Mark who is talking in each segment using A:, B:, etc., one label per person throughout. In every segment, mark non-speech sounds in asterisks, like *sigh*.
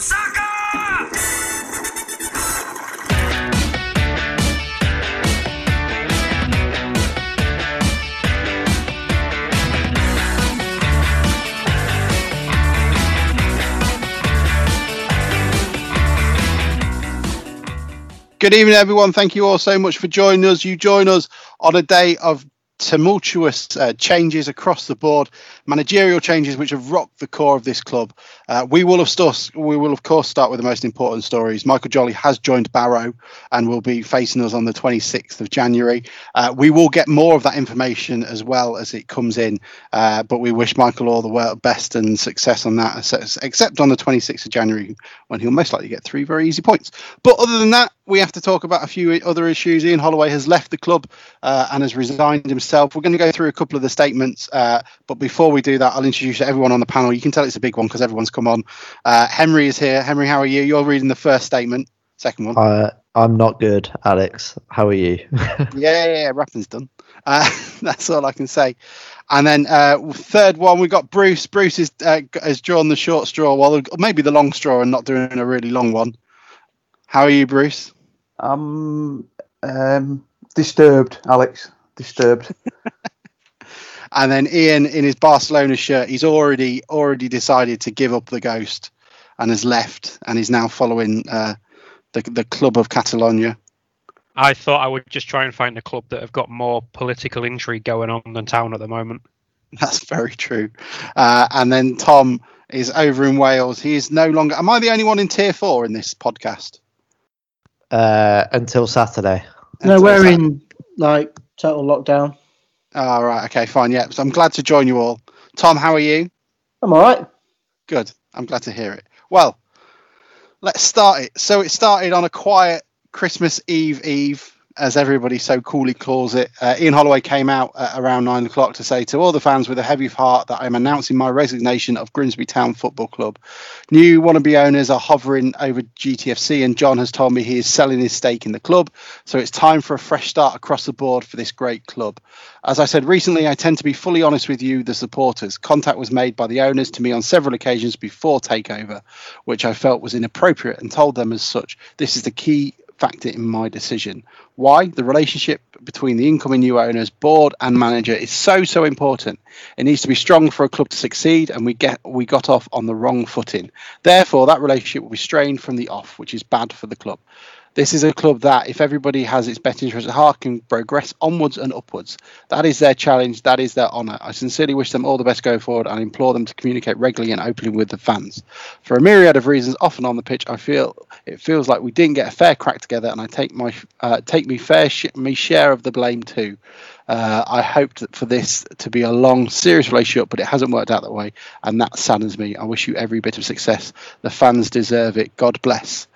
A: some soccer!
B: Good evening, everyone. Thank you all so much for joining us. You join us on a day of tumultuous uh, changes across the board, managerial changes which have rocked the core of this club. Uh, we will of course, we will of course start with the most important stories. Michael Jolley has joined Barrow and will be facing us on the 26th of January. Uh, we will get more of that information as well as it comes in, uh, but we wish Michael all the best and success on that, except on the 26th of January when he'll most likely get three very easy points. But other than that, we have to talk about a few other issues. Ian Holloway has left the club uh, and has resigned himself. We're going to go through a couple of the statements, uh, but before we do that, I'll introduce everyone on the panel. You can tell it's a big one because everyone's come on. Uh, Henry is here. Henry, how are you? You're reading the first statement. Second one.
C: Uh, I'm not good, Alex. How are you? *laughs*
B: yeah, yeah, yeah, rapping's done. Uh, *laughs* that's all I can say. And then uh, third one, we've got Bruce. Bruce is, uh, has drawn the short straw, well, maybe the long straw, and not doing a really long one. How are you, Bruce?
D: I'm um, disturbed, Alex. Disturbed. *laughs*
B: and then Ian, in his Barcelona shirt, he's already already decided to give up the ghost, and has left, and is now following uh, the the club of Catalonia.
E: I thought I would just try and find a club that have got more political intrigue going on than Town at the moment. *laughs*
B: That's very true. Uh, and then Tom is over in Wales. He is no longer. Am I the only one in Tier Four in this podcast?
C: uh, until Saturday.
F: No,
B: Until
F: we're
B: Sat-
F: in like total lockdown.
B: Oh, right. Okay, fine. Yeah. So I'm glad to join you all. Tom, how are you?
F: I'm all right.
B: Good. I'm glad to hear it. Well, let's start it. So it started on a quiet Christmas Eve Eve, as everybody so coolly calls it. Uh, Ian Holloway came out around nine o'clock to say to all the fans with a heavy heart that I'm announcing my resignation of Grimsby Town Football Club. New wannabe owners are hovering over GTFC, and John has told me he is selling his stake in the club. So it's time for a fresh start across the board for this great club. As I said recently, I tend to be fully honest with you, the supporters. Contact was made by the owners to me on several occasions before takeover, which I felt was inappropriate and told them as such. This is the key factor in my decision. Why? The relationship between the incoming new owners, board, and manager is so so important. It needs to be strong for a club to succeed, and we get we got off on the wrong footing. Therefore, that relationship will be strained from the off, which is bad for the club. This is a club that, if everybody has its best interest at heart, can progress onwards and upwards. That is their challenge. That is their honour. I sincerely wish them all the best going forward and implore them to communicate regularly and openly with the fans. For a myriad of reasons, often on the pitch, I feel it feels like we didn't get a fair crack together, and I take my uh, take me fair sh- me share of the blame too. Uh, I hoped for this to be a long, serious relationship, but it hasn't worked out that way, and that saddens me. I wish you every bit of success. The fans deserve it. God bless.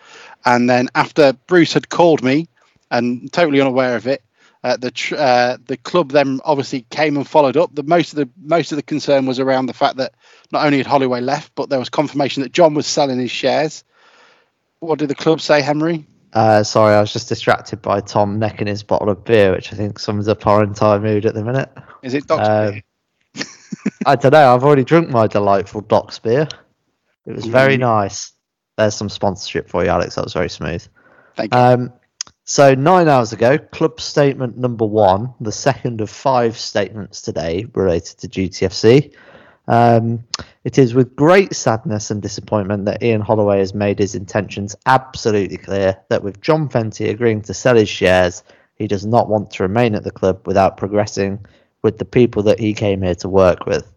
B: And then after Bruce had called me, and totally unaware of it, uh, the tr- uh, the club then obviously came and followed up. The most of the most of the concern was around the fact that not only had Holloway left, but there was confirmation that John was selling his shares. What did the club say, Henry?
C: Uh, sorry, I was just distracted by Tom necking his bottle of beer, which I think sums up our entire mood at the minute.
B: Is it Doctor?
C: Um, *laughs* I don't know. I've already drunk my delightful Doc's beer. It was very nice. There's some sponsorship for you, Alex. That was very smooth.
B: Thank you.
C: Um, so nine hours ago, club statement number one, the second of five statements today related to GTFC. Um, it is with great sadness and disappointment that Ian Holloway has made his intentions absolutely clear that with John Fenty agreeing to sell his shares, he does not want to remain at the club without progressing with the people that he came here to work with.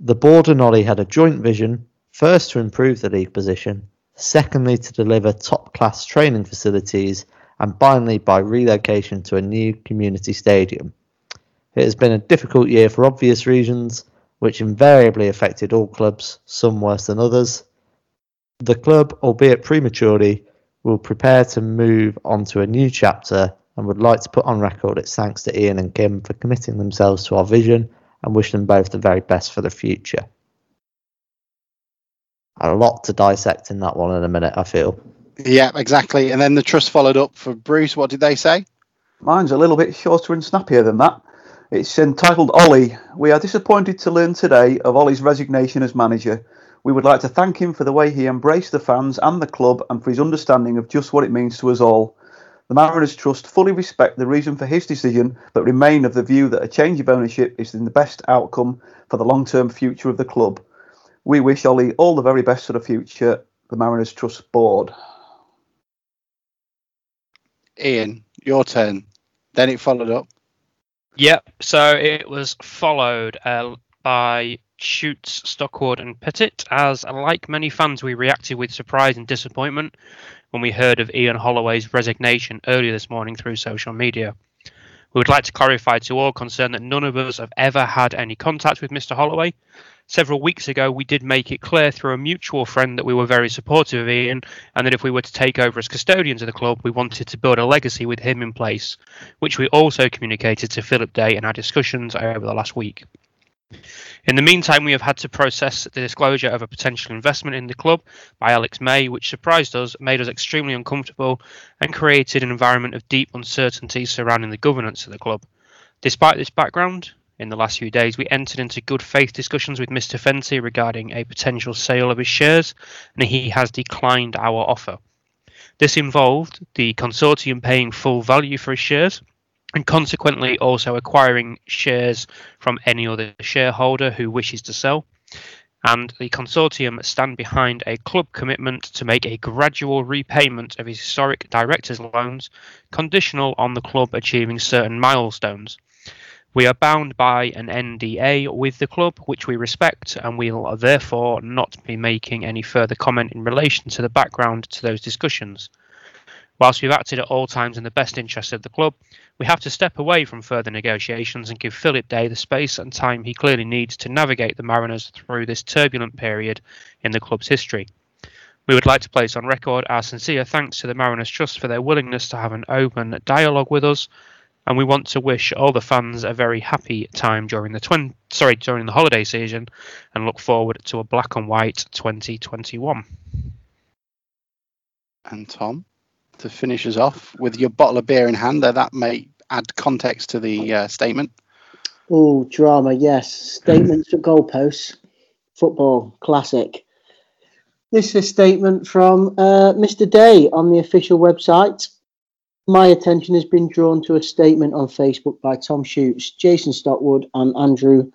C: The board and Ollie had a joint vision, first to improve the league position, secondly to deliver top class training facilities, and finally by relocation to a new community stadium. It has been a difficult year for obvious reasons, which invariably affected all clubs, some worse than others. The club, albeit prematurely, will prepare to move on to a new chapter and would like to put on record its thanks to Ian and Kim for committing themselves to our vision and wish them both the very best for the future. A lot to dissect in that one in a minute, I feel.
B: Yeah, exactly. And then the trust followed up for Bruce. What did they say?
D: Mine's a little bit shorter and snappier than that. It's entitled Ollie. We are disappointed to learn today of Ollie's resignation as manager. We would like to thank him for the way he embraced the fans and the club and for his understanding of just what it means to us all. The Mariners Trust fully respect the reason for his decision, but remain of the view that a change of ownership is in the best outcome for the long term future of the club. We wish Ollie all the very best for the future, the Mariners Trust Board.
B: Ian, your turn. Then it followed up.
E: Yep. So it was followed uh, by Shoots, Stockwood, and Pettit. As like many fans, we reacted with surprise and disappointment when we heard of Ian Holloway's resignation earlier this morning through social media. We would like to clarify to all concerned that none of us have ever had any contact with Mr. Holloway. Several weeks ago, we did make it clear through a mutual friend that we were very supportive of Ian and that if we were to take over as custodians of the club, we wanted to build a legacy with him in place, which we also communicated to Philip Day in our discussions over the last week. In the meantime, we have had to process the disclosure of a potential investment in the club by Alex May, which surprised us, made us extremely uncomfortable, and created an environment of deep uncertainty surrounding the governance of the club. Despite this background, in the last few days, we entered into good faith discussions with Mr. Fenty regarding a potential sale of his shares, and he has declined our offer. This involved the consortium paying full value for his shares, and consequently also acquiring shares from any other shareholder who wishes to sell. And the consortium stand behind a club commitment to make a gradual repayment of historic directors' loans, conditional on the club achieving certain milestones. We are bound by an NDA with the club, which we respect, and we will therefore not be making any further comment in relation to the background to those discussions. Whilst we've acted at all times in the best interest of the club, we have to step away from further negotiations and give Philip Day the space and time he clearly needs to navigate the Mariners through this turbulent period in the club's history. We would like to place on record our sincere thanks to the Mariners Trust for their willingness to have an open dialogue with us, and we want to wish all the fans a very happy time during the twen- sorry during the holiday season, and look forward to a black and white 2021.
B: And Tom, to finish us off with your bottle of beer in hand, there that may add context to the uh, statement.
F: Oh, drama, yes. Statements for goalposts. Football, classic. This is a statement from uh, Mr. Day on the official website. My attention has been drawn to a statement on Facebook by Tom Shoots, Jason Stockwood, and Andrew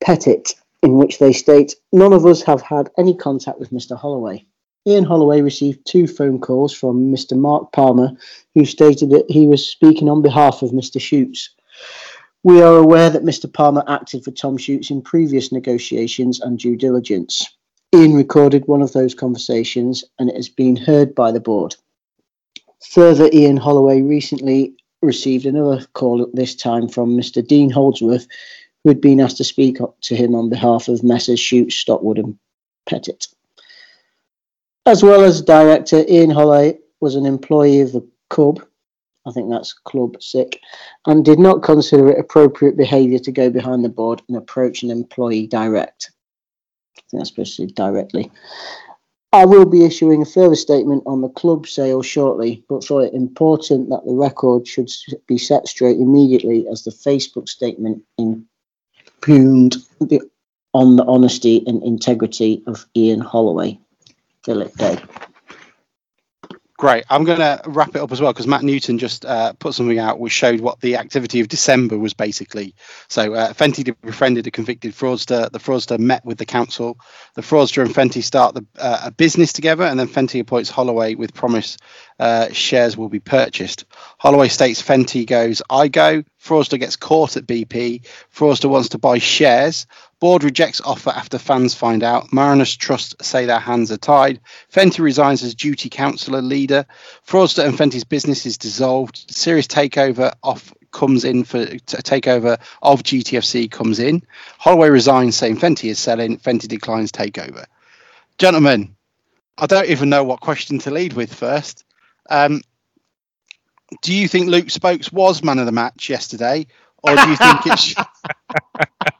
F: Pettit, in which they state none of us have had any contact with Mr. Holloway. Ian Holloway received two phone calls from Mr. Mark Palmer, who stated that he was speaking on behalf of Mr. Shoots. We are aware that Mr. Palmer acted for Tom Shoots in previous negotiations and due diligence. Ian recorded one of those conversations and it has been heard by the board. Further, Ian Holloway recently received another call at this time from Mr. Dean Holdsworth, who had been asked to speak to him on behalf of Messrs. Shoots, Stockwood, and Pettit. As well as director, Ian Holloway was an employee of the Cub, I think that's Club Sick, and did not consider it appropriate behaviour to go behind the board and approach an employee direct. I think that's supposed to directly. I will be issuing a further statement on the club sale shortly, but thought it important that the record should be set straight immediately as the Facebook statement impugned the, on the honesty and integrity of Ian Holloway.
B: Great. I'm going to wrap it up as well because Matt Newton just uh, put something out which showed what the activity of December was basically. So uh, Fenty befriended a convicted fraudster. The fraudster met with the council. The fraudster and Fenty start the, uh, a business together, and then Fenty appoints Holloway with promise uh, shares will be purchased. Holloway states Fenty goes, I go. Fraudster gets caught at BP. Fraudster wants to buy shares. Board rejects offer after fans find out. Mariners Trust say their hands are tied. Fenty resigns as duty councillor leader. Fraudster and Fenty's business is dissolved. Serious takeover off comes in for a takeover of GTFC comes in. Holloway resigns saying Fenty is selling. Fenty declines takeover. Gentlemen, I don't even know what question to lead with first. Um, do you think Luke Spokes was man of the match yesterday, or do you think it? *laughs* *laughs*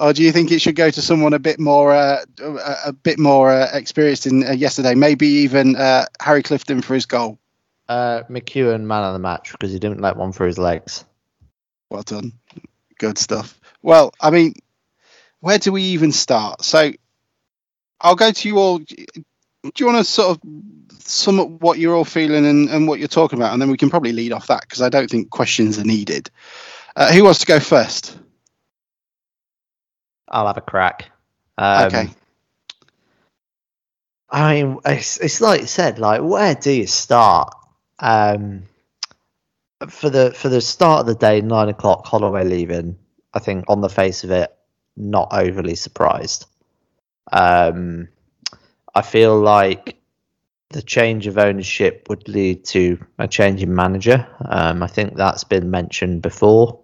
B: Or do you think it should go to someone a bit more, uh, a, a bit more uh, experienced in uh, yesterday? Maybe even Harry Clifton for his goal.
C: McKeown man of the match because he didn't let one through his legs.
B: Well done. Good stuff. Well, I mean, where do we even start? So I'll go to you all. Do you want to sort of sum up what you're all feeling and, and what you're talking about? And then we can probably lead off that because I don't think questions are needed. Uh, who wants to go first?
C: I'll have a crack. Um,
B: okay.
C: I mean, it's, it's like you said, like where do you start? Um, for the for the start of the day, nine o'clock, Holloway leaving. I think on the face of it, not overly surprised. Um, I feel like the change of ownership would lead to a change in manager. Um, I think that's been mentioned before.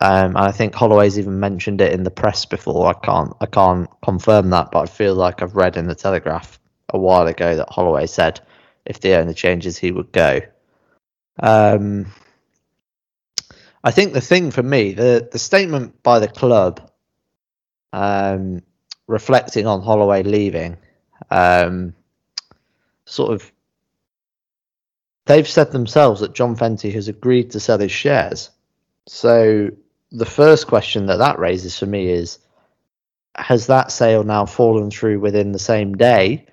C: Um, and I think Holloway's even mentioned it in the press before. I can't I can't confirm that, but I feel like I've read in the Telegraph a while ago that Holloway said if the owner changes, he would go. Um, I think the thing for me, the the statement by the club, um, reflecting on Holloway leaving, um, sort of, they've said themselves that John Fenty has agreed to sell his shares. So the first question that that raises for me is, has that sale now fallen through within the same day,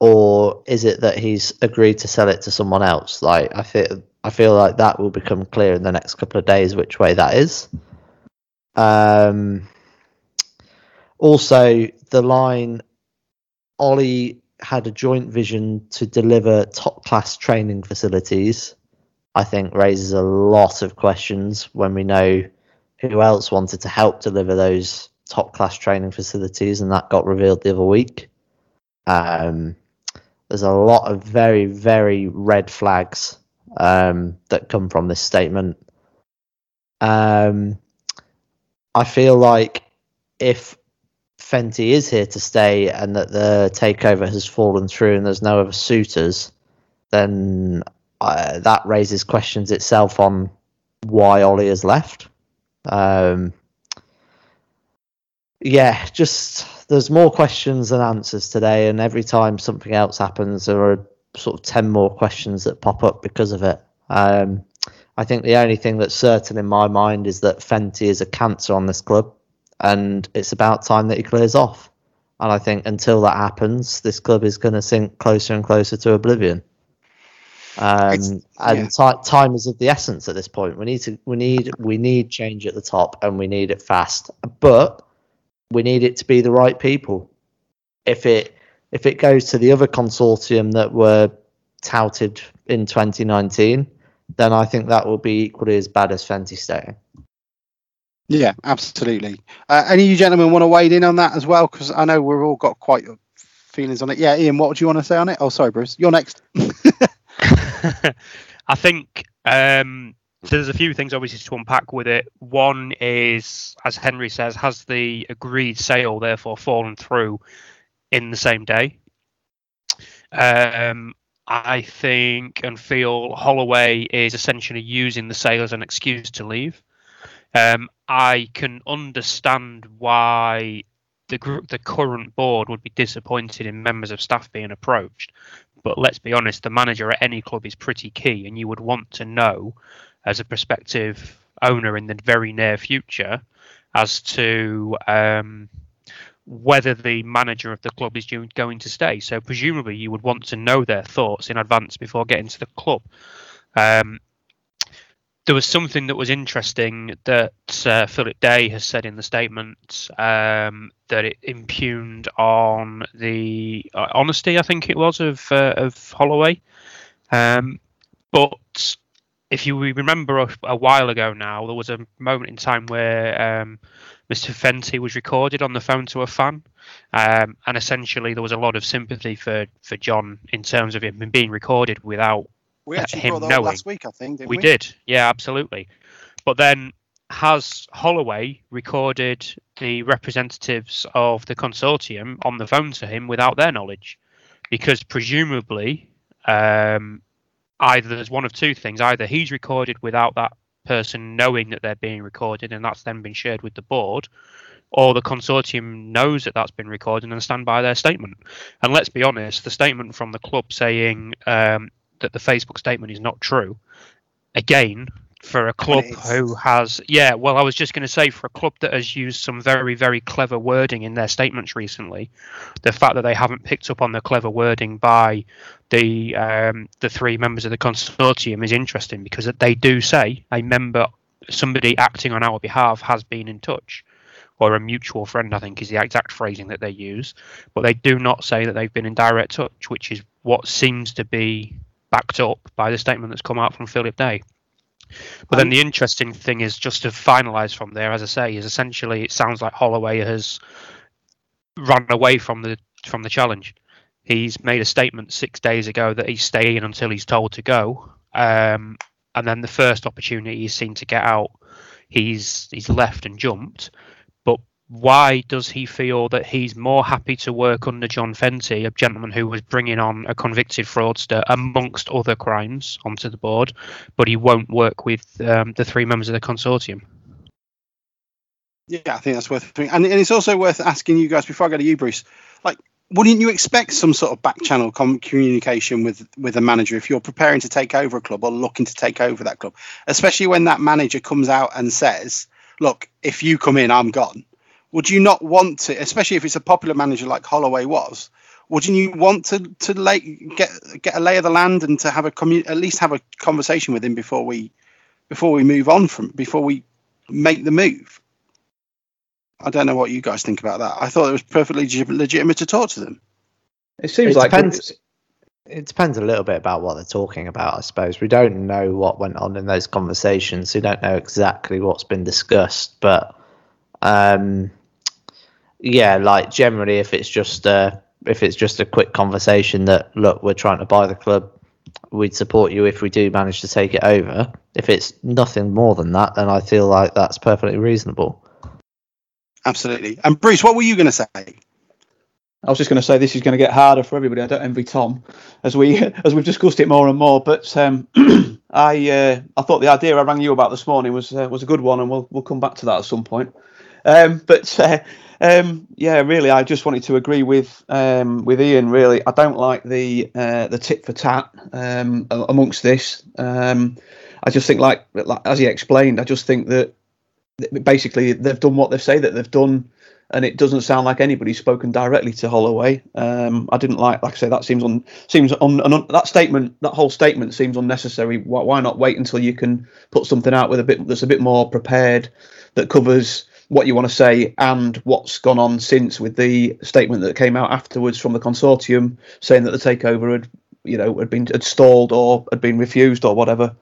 C: or is it that he's agreed to sell it to someone else? Like I feel I feel like that will become clear in the next couple of days which way that is. Um, also, the line Ollie had a joint vision to deliver top class training facilities. I think raises a lot of questions when we know who else wanted to help deliver those top class training facilities, and that got revealed the other week. Um, there's a lot of very, very red flags um, that come from this statement. Um, I feel like if Fenty is here to stay and that the takeover has fallen through and there's no other suitors, then uh, that raises questions itself on why Ollie has left. Um, yeah, just there's more questions than answers today, and every time something else happens, there are sort of 10 more questions that pop up because of it. Um, I think the only thing that's certain in my mind is that Fenty is a cancer on this club, and it's about time that he clears off. And I think until that happens, this club is going to sink closer and closer to oblivion. Um, and t- time is of the essence at this point. We need to, we need, we need change at the top, and we need it fast. But we need it to be the right people. If it if it goes to the other consortium that were touted in 2019, then I think that will be equally as bad as Fenty staying.
B: Yeah, absolutely. Uh, any of you gentlemen want to wade in on that as well? Because I know we've all got quite feelings on it. Yeah, Ian, what do you want to say on it? Oh, sorry, Bruce, you're next. *laughs* *laughs*
E: I think um, there's a few things obviously to unpack with it. One is, as Henry says, has the agreed sale therefore fallen through in the same day? Um, I think and feel Holloway is essentially using the sale as an excuse to leave. Um, I can understand why the group, the current board would be disappointed in members of staff being approached. But let's be honest, the manager at any club is pretty key, and you would want to know, as a prospective owner in the very near future, as to um, whether the manager of the club is going to stay. So presumably you would want to know their thoughts in advance before getting to the club. Um, there was something that was interesting that uh, Philip Day has said in the statement um, that it impugned on the uh, honesty, I think it was, of uh, of Holloway. Um, but if you remember a, a, while ago now, there was a moment in time where um, Mr. Fenty was recorded on the phone to a fan, um, and essentially there was a lot of sympathy for, for John in terms of him being recorded without
B: we actually
E: him knowing.
B: last week, I think.
E: we,
B: we, we
E: did, yeah, absolutely. But then has Holloway recorded the representatives of the consortium on the phone to him without their knowledge? Because presumably, um, either there's one of two things: either he's recorded without that person knowing that they're being recorded and that's then been shared with the board, or the consortium knows that that's been recorded and stand by their statement. And let's be honest, the statement from the club saying um, that the Facebook statement is not true, again, for a club who has yeah well i was just going to say for a club that has used some very very clever wording in their statements recently the fact that they haven't picked up on the clever wording by the um, the three members of the consortium is interesting because they do say a member somebody acting on our behalf has been in touch or a mutual friend i think is the exact phrasing that they use. But they do not say that they've been in direct touch which is what seems to be backed up by the statement that's come out from philip day but then the interesting thing is just to finalise from there, as I say, is essentially it sounds like Holloway has run away from the from the challenge. He's made a statement six days ago that he's staying until he's told to go, um, and then the first opportunity he's seen to get out, he's he's left and jumped. Why does he feel that he's more happy to work under John Fenty, a gentleman who was bringing on a convicted fraudster amongst other crimes onto the board, but he won't work with um, the three members of the consortium?
B: Yeah, I think that's worth doing. And, and it's also worth asking you guys before I go to you, Bruce. Like, wouldn't you expect some sort of back channel com- communication with with a manager if you're preparing to take over a club or looking to take over that club, especially when that manager comes out and says, "Look, if you come in, I'm gone." Would you not want to, especially if it's a popular manager like Holloway was? Wouldn't you want to to lay, get get a lay of the land and to have a commu- at least have a conversation with him before we before we move on from before we make the move? I don't know what you guys think about that. I thought it was perfectly legit- legitimate to talk to them.
D: It seems
C: It
D: like
C: depends. It depends a little bit about what they're talking about, I suppose. We don't know what went on in those conversations. We don't know exactly what's been discussed, but um, yeah, like generally, if it's just a if it's just a quick conversation that look, we're trying to buy the club, we'd support you if we do manage to take it over. If it's nothing more than that, then I feel like that's perfectly reasonable.
B: Absolutely. And Bruce, what were you going to say?
D: I was just going to say this is going to get harder for everybody. I don't envy Tom, as we *laughs* as we've discussed it more and more. But um, *clears throat* I uh, I thought the idea I rang you about this morning was uh, was a good one, and we'll we'll come back to that at some point. Um, but uh, um, yeah, really, I just wanted to agree with um, with Ian. Really, I don't like the uh, the tit for tat um, amongst this. Um, I just think, like, like as he explained, I just think that basically they've done what they say that they've done and it doesn't sound like anybody's spoken directly to Holloway. Um, I didn't like, like I say, that seems on seems on, on that statement. That whole statement seems unnecessary. Why, why not wait until you can put something out with a bit that's a bit more prepared, that covers what you want to say and what's gone on since with the statement that came out afterwards from the consortium saying that the takeover had, you know, had been had stalled or had been refused or whatever.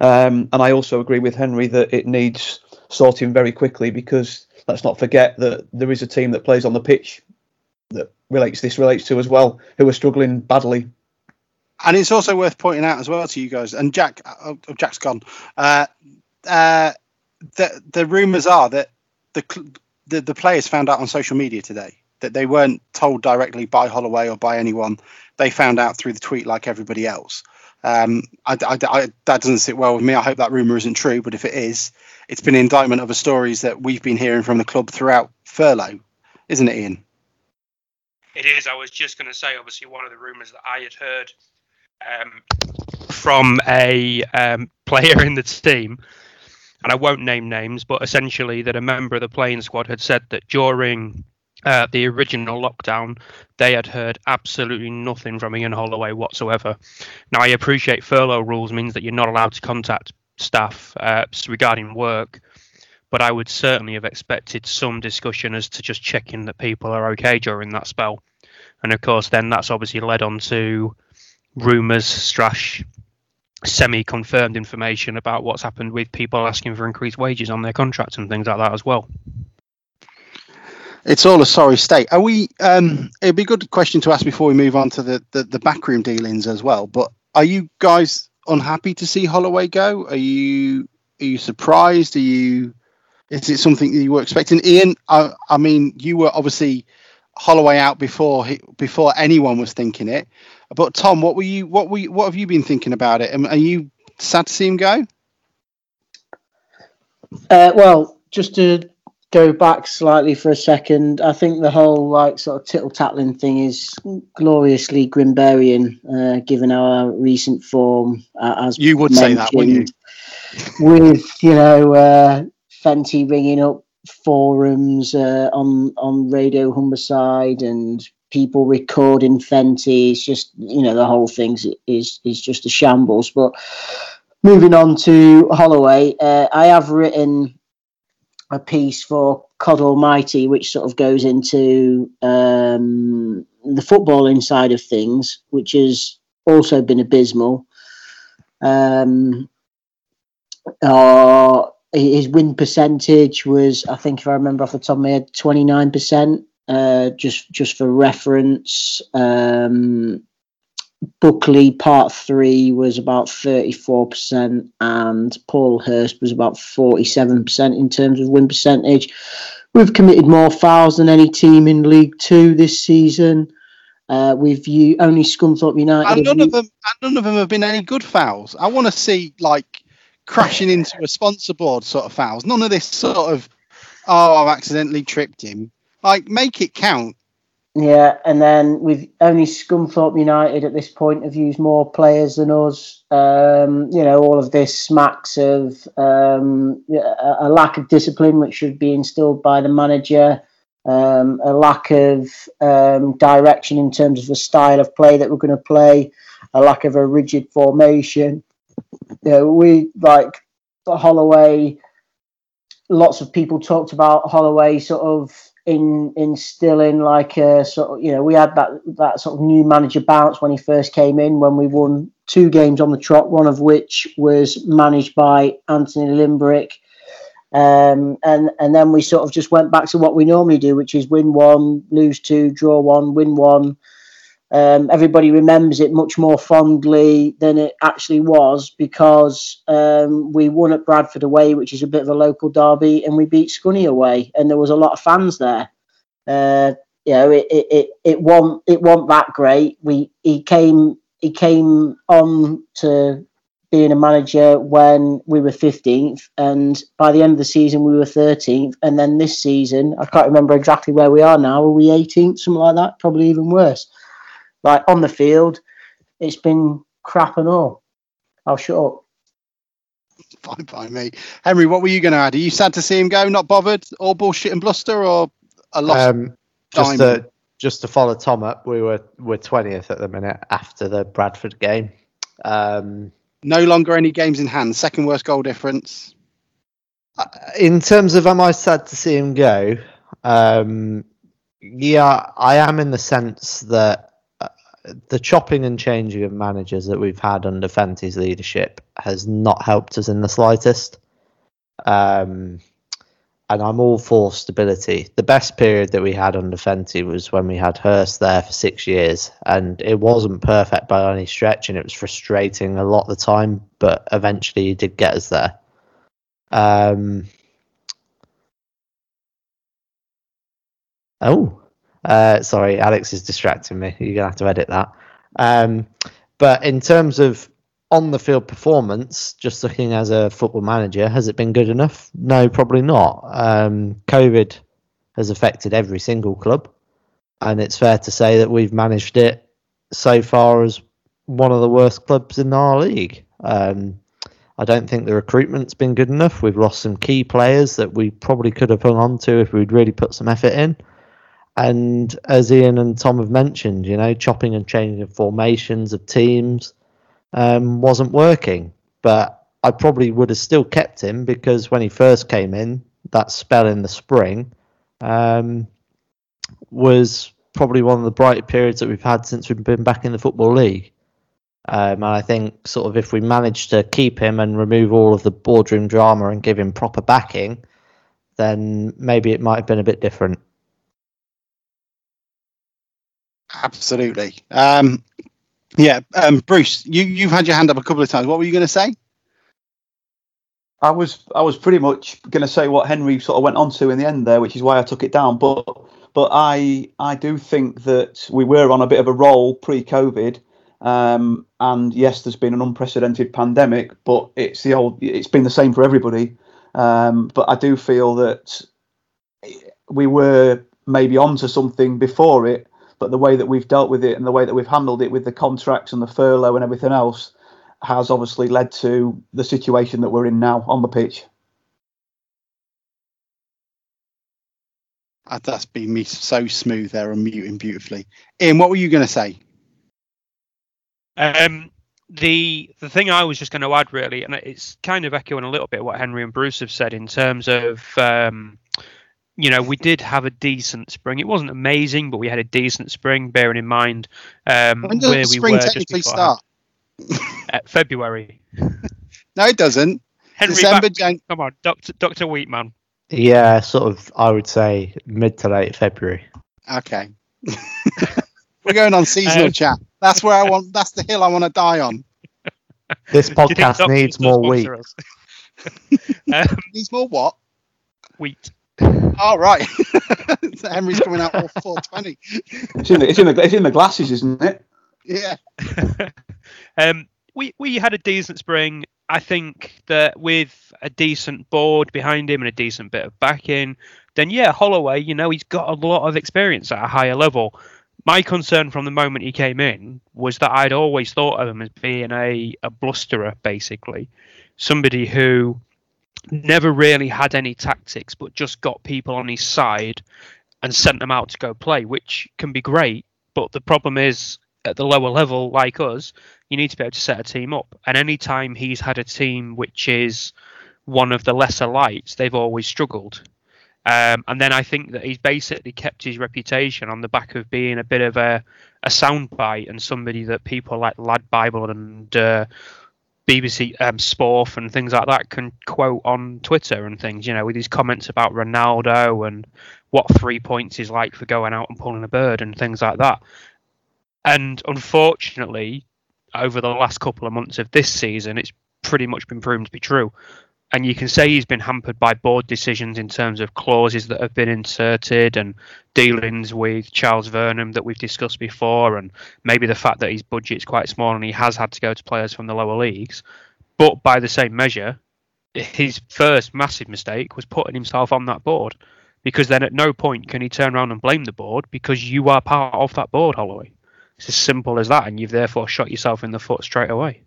D: Um, and I also agree with Henry that it needs sorting very quickly because let's not forget that there is a team that plays on the pitch that relates this relates to as well who are struggling badly.
B: And it's also worth pointing out as well to you guys. And Jack, oh, Jack's gone. Uh, uh, the the rumours are that the, the the players found out on social media today that they weren't told directly by Holloway or by anyone. They found out through the tweet like everybody else. Um, I, I- I- that doesn't sit well with me. I hope that rumor isn't true, but if it is, it's been an indictment of the stories that we've been hearing from the club throughout furlough, isn't it, Ian?
E: It is. I was just going to say, obviously, one of the rumours that I had heard um, from a um, *laughs* player in the team, and I won't name names, but essentially that a member of the playing squad had said that during uh, the original lockdown, they had heard absolutely nothing from Ian Holloway whatsoever. Now, I appreciate furlough rules means that you're not allowed to contact staff uh, regarding work, but I would certainly have expected some discussion as to just checking that people are okay during that spell. And of course, then that's obviously led on to rumours, slash semi-confirmed information about what's happened with people asking for increased wages on their contracts and things like that as well.
B: It's all a sorry state. Are we? Um, it'd be a good question to ask before we move on to the, the the backroom dealings as well. But are you guys unhappy to see Holloway go? Are you are you surprised? Are you? Is it something that you were expecting? Ian, I, I mean, you were obviously Holloway out before he, before anyone was thinking it. But Tom, what were you? What were you, What have you been thinking about it? And Are you sad to see him go?
F: Uh, well, just to go back slightly for a second, I think the whole like sort of tittle tattling thing is gloriously Grimberian, uh, given our recent form. Uh, as
B: You would say that, wouldn't you?
F: With you know uh, Fenty ringing up forums uh, on on Radio Humberside and people recording Fenty. It's just you know the whole thing is is just a shambles. But moving on to Holloway, uh, I have written a piece for Cod Almighty, which sort of goes into um, the footballing side of things, which has also been abysmal. Um, uh, his win percentage was, I think, if I remember off the top of my head, twenty nine percent. Uh, just just for reference, um, Buckley Part Three was about thirty four percent, and Paul Hurst was about forty seven percent in terms of win percentage. We've committed more fouls than any team in League Two this season. Uh, we've you only Scunthorpe United.
B: And none of them, and none of them have been any good fouls. I want to see like crashing into a sponsor board sort of fouls. None of this sort of, oh, I've accidentally tripped him. Like, make it count.
F: Yeah, and then we've only Scunthorpe United at this point have used more players than us. Um, you know, all of this smacks of um, a a lack of discipline, which should be instilled by the manager. Um, a lack of um, direction in terms of the style of play that we're going to play. A lack of a rigid formation. You know, we like Holloway. Lots of people talked about Holloway sort of in instilling like a sort of you know we had that that sort of new manager bounce when he first came in when we won two games on the trot one of which was managed by Anthony Limbrick um, and and then we sort of just went back to what we normally do which is win one lose two draw one win one um, everybody remembers it much more fondly than it actually was because um, we won at Bradford away, which is a bit of a local derby, and we beat Scunny away, and there was a lot of fans there. Uh, you know, it it it, it wasn't it wasn't that great. We he came he came on to being a manager when we were 15th, and by the end of the season we were 13th, and then this season I can't remember exactly where we are now. Are we 18th, something like that? Probably even worse like on the field, it's been crap and all. I'll shut up.
B: Fine by me. Henry, what were you going to add? Are you sad to see him go? Not bothered? All bullshit and bluster, or a lost?
C: Um, just
B: diamond.
C: to just to follow Tom up, we were we're twentieth at the minute after the Bradford game. Um,
B: no longer any games in hand. Second worst goal difference.
C: in terms of am I sad to see him go? Um, yeah, I am in the sense that uh, the chopping and changing of managers that we've had under Fenty's leadership has not helped us in the slightest. Um, and I'm all for stability. The best period that we had under Fenty was when we had Hurst there for six years, and it wasn't perfect by any stretch, and it was frustrating a lot of the time, but eventually he did get us there. Um, oh, uh, sorry, Alex is distracting me. You're gonna have to edit that. Um, but in terms of on the field performance, just looking as a football manager, has it been good enough? No, probably not. Um, COVID has affected every single club, and it's fair to say that we've managed it so far as one of the worst clubs in our league. Um, I don't think the recruitment's been good enough. We've lost some key players that we probably could have hung on to if we'd really put some effort in. And as Ian and Tom have mentioned, you know, chopping and changing of formations of teams um, wasn't working. But I probably would have still kept him because when he first came in, that spell in the spring um, was probably one of the brighter periods that we've had since we've been back in the Football League. Um, and I think sort of if we manage to keep him and remove all of the boardroom drama and give him proper backing, then maybe it might have been a bit different.
B: Absolutely. Um, yeah, um, Bruce, you you've had your hand up a couple of times. What were you going to say?
D: I was I was pretty much going to say what Henry sort of went on to in the end there, which is why I took it down. But but I I do think that we were on a bit of a roll pre-COVID, um, and yes, there's been an unprecedented pandemic, but it's the old it's been the same for everybody. Um, but I do feel that we were maybe onto something before it, but the way that we've dealt with it and the way that we've handled it with the contracts and the furlough and everything else has obviously led to the situation that we're in now on the pitch.
B: Uh, That's been me so smooth there and muting beautifully. Ian, what were you going to say?
E: Um, the the thing I was just going to add really, and it's kind of echoing a little bit what Henry and Bruce have said in terms of, um, you know, we did have a decent spring. It wasn't amazing, but we had a decent spring. Bearing in mind um,
B: When does
E: where
B: the
E: we
B: spring
E: were just
B: technically
E: before
B: start?
E: uh, February. *laughs*
B: No, it doesn't.
E: Henry,
B: December,
E: back-
B: Jan-
E: come on, Doctor Doctor Wheatman.
C: Yeah, sort of. I would say mid to late February.
B: Okay. *laughs* We're going on seasonal
E: Um,
B: chat. That's where I want. That's the hill I want to die on.
C: This *laughs*
E: Do you think
C: podcast needs more wheat.
E: um,
B: Needs more what?
E: wheat.
B: All right. So *laughs* Henry's coming out all 420.
D: It's in the, it's in the, it's in the glasses, isn't it?
B: Yeah. *laughs*
E: um, we we had a decent spring. I think that with a decent board behind him and a decent bit of backing, then yeah, Holloway, you know, he's got a lot of experience at a higher level. My concern from the moment he came in was that I'd always thought of him as being a, a blusterer, basically. Somebody who never really had any tactics, but just got people on his side and sent them out to go play, which can be great. But the problem is, at the lower level, like us, you need to be able to set a team up. And any time he's had a team which is one of the lesser lights, they've always struggled. Um, and then I think that he's basically kept his reputation on the back of being a bit of a, a soundbite and somebody that people like Lad Bible and uh, BBC um, and things like that can quote on Twitter and things, you know, with his comments about Ronaldo and what three points is like for going out and pulling a bird and things like that. And unfortunately, over the last couple of months of this season, it's pretty much been proven to be true. And you can say he's been hampered by board decisions in terms of clauses that have been inserted and dealings with Charles Vernon that we've discussed before, and maybe the fact that his budget's quite small and he has had to go to players from the lower leagues. But by the same measure, his first massive mistake was putting himself on that board because then at no point can he turn around and blame the board because you are part of that board, Holloway. It's as simple as that, and you've therefore shot yourself in the foot straight away.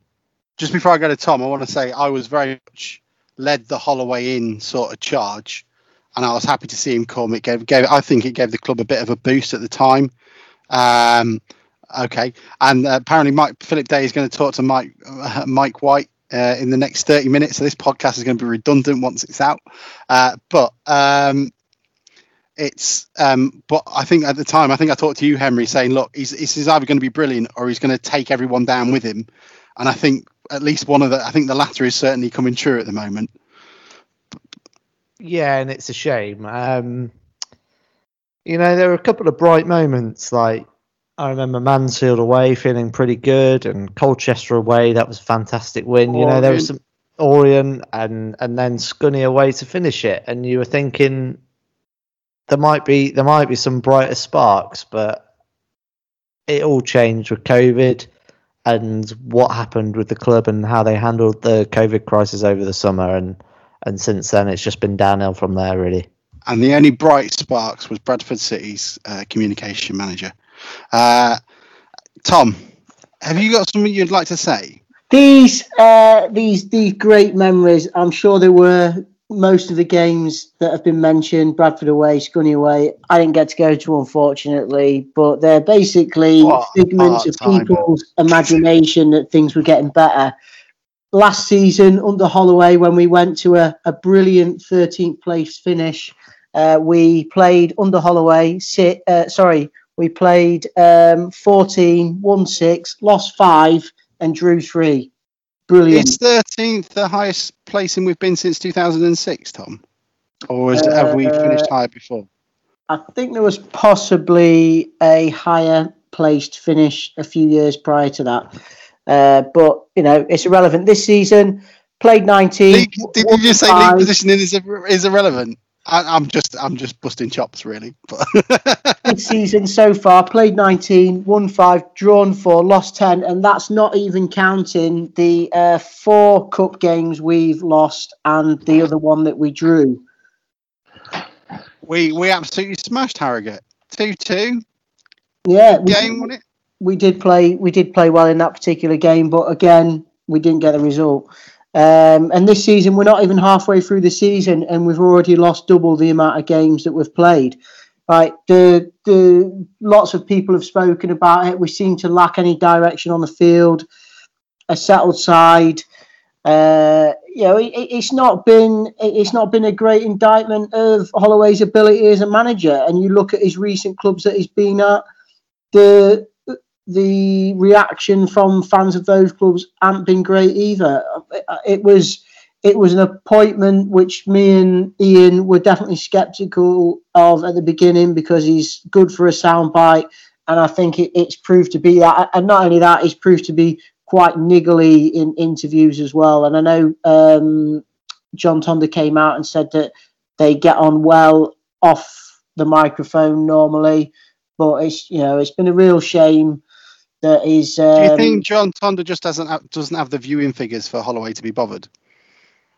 B: Just before I go to Tom, I want to say I was very much led the Holloway in sort of charge, and I was happy to see him come. It gave, gave I think it gave the club a bit of a boost at the time. Um, okay, and uh, apparently Mike Philip Day is going to talk to Mike uh, Mike White uh, in the next thirty minutes. So this podcast is going to be redundant once it's out. Uh, but um, it's um, but I think at the time I think I talked to you Henry saying look he's, he's either going to be brilliant or he's going to take everyone down with him and I think at least one of the I think the latter is certainly coming true at the moment
C: Yeah, and it's a shame. Um, you know, there were a couple of bright moments. Like I remember Mansfield away feeling pretty good, and Colchester away that was a fantastic win. You know, there was some Orient and and then Scunny away to finish it, and you were thinking there might be there might be some brighter sparks, but it all changed with COVID and what happened with the club and how they handled the COVID crisis over the summer and and since then it's just been downhill from there really.
B: and the only bright sparks was Bradford City's uh, communication manager uh, Tom have you got something you'd like to say
F: These uh, these these great memories. I'm sure there were most of the games that have been mentioned. Bradford away, Scunny away. I didn't get to go to, unfortunately, but they're basically
B: What
F: figments of
B: time.
F: people's imagination that things were getting better. Last season under Holloway, when we went to a, a brilliant 13th place finish, uh, we played under Holloway. Sit, uh, sorry, we played um, 14, won six, lost five, and drew three. Brilliant.
B: is 13th the highest placing we've been since 2006 Tom or is, have we finished
F: Uh,
B: higher before
F: I think there was possibly a higher placed finish a few years prior to that. Uh, but, you know, it's irrelevant. This season, played 19.
B: League, did, you say
F: five.
B: league positioning is, is irrelevant I, I'm just I'm just busting chops really *laughs*
F: this season so far, played 19, won five, drawn four, lost 10, and that's not even counting the uh, four cup games we've lost and the other one that we drew.
B: We we absolutely smashed Harrogate. Two two
F: Yeah, we,
B: game, wasn't it?
F: we did play we did play well in that particular game, but again, we didn't get the result. Um, and this season, we're not even halfway through the season, and we've already lost double the amount of games that we've played. Right, the the lots of people have spoken about it. We seem to lack any direction on the field, a settled side. Uh, you know, it, it's not been it's not been a great indictment of Holloway's ability as a manager. And you look at his recent clubs that he's been at, the the reaction from fans of those clubs hasn't been great either. It was it was an appointment which me and Ian were definitely sceptical of at the beginning because he's good for a soundbite, and I think it, it's proved to be that. And not only that, he's proved to be quite niggly in interviews as well. And I know um, John Tonda came out and said that they get on well off the microphone normally, but it's you know it's been a real shame that he's. Um,
B: Do you think John Tonda just doesn't have, doesn't have the viewing figures for Holloway to be bothered?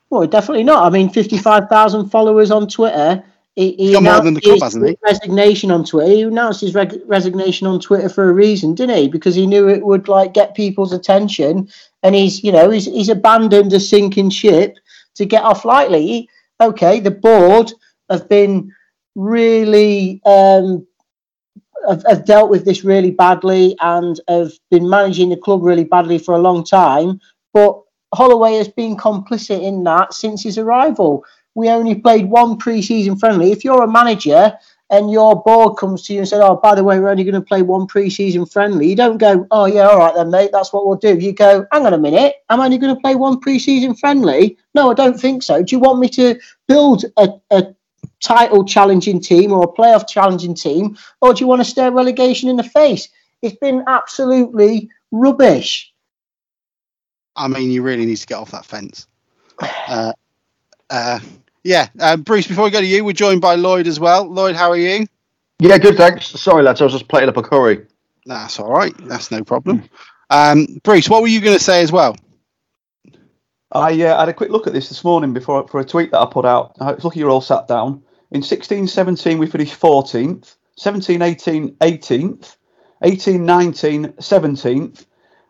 F: Well, definitely not. I mean, fifty-five thousand followers on Twitter. He, he
B: got more
F: announced
B: than the club,
F: his
B: hasn't he?
F: Resignation on Twitter. He announced his reg- resignation on Twitter for a reason, didn't he? Because he knew it would like get people's attention, and he's, you know, he's he's abandoned a sinking ship to get off lightly. He, okay, the board have been really um, have, have dealt with this really badly and have been managing the club really badly for a long time, but Holloway has been complicit in that since his arrival. We only played one pre-season friendly. If you're a manager and your board comes to you and said, "Oh, by the way, we're only going to play one pre-season friendly," you don't go, "Oh yeah, all right then, mate. That's what we'll do." You go, "Hang on a minute. I'm only going to play one pre-season friendly." No, I don't think so. Do you want me to build a, a title challenging team or a playoff challenging team, or do you want to stare relegation in the face? It's been absolutely rubbish.
B: I mean, you really need to get off that fence. Uh, uh, yeah, uh, Bruce. Before we go to you, we're joined by Lloyd as well. Lloyd, how are you?
A: Yeah, good, thanks. Sorry, lads, I was just plating up a curry.
B: That's all right. That's no problem. Um, Bruce, what were you going to say as well?
D: I uh, had a quick look at this this morning before for a tweet that I put out. I was lucky you're all sat down. In 16 17, we finished 14th, 17 18, 18th, 18 19, 17th.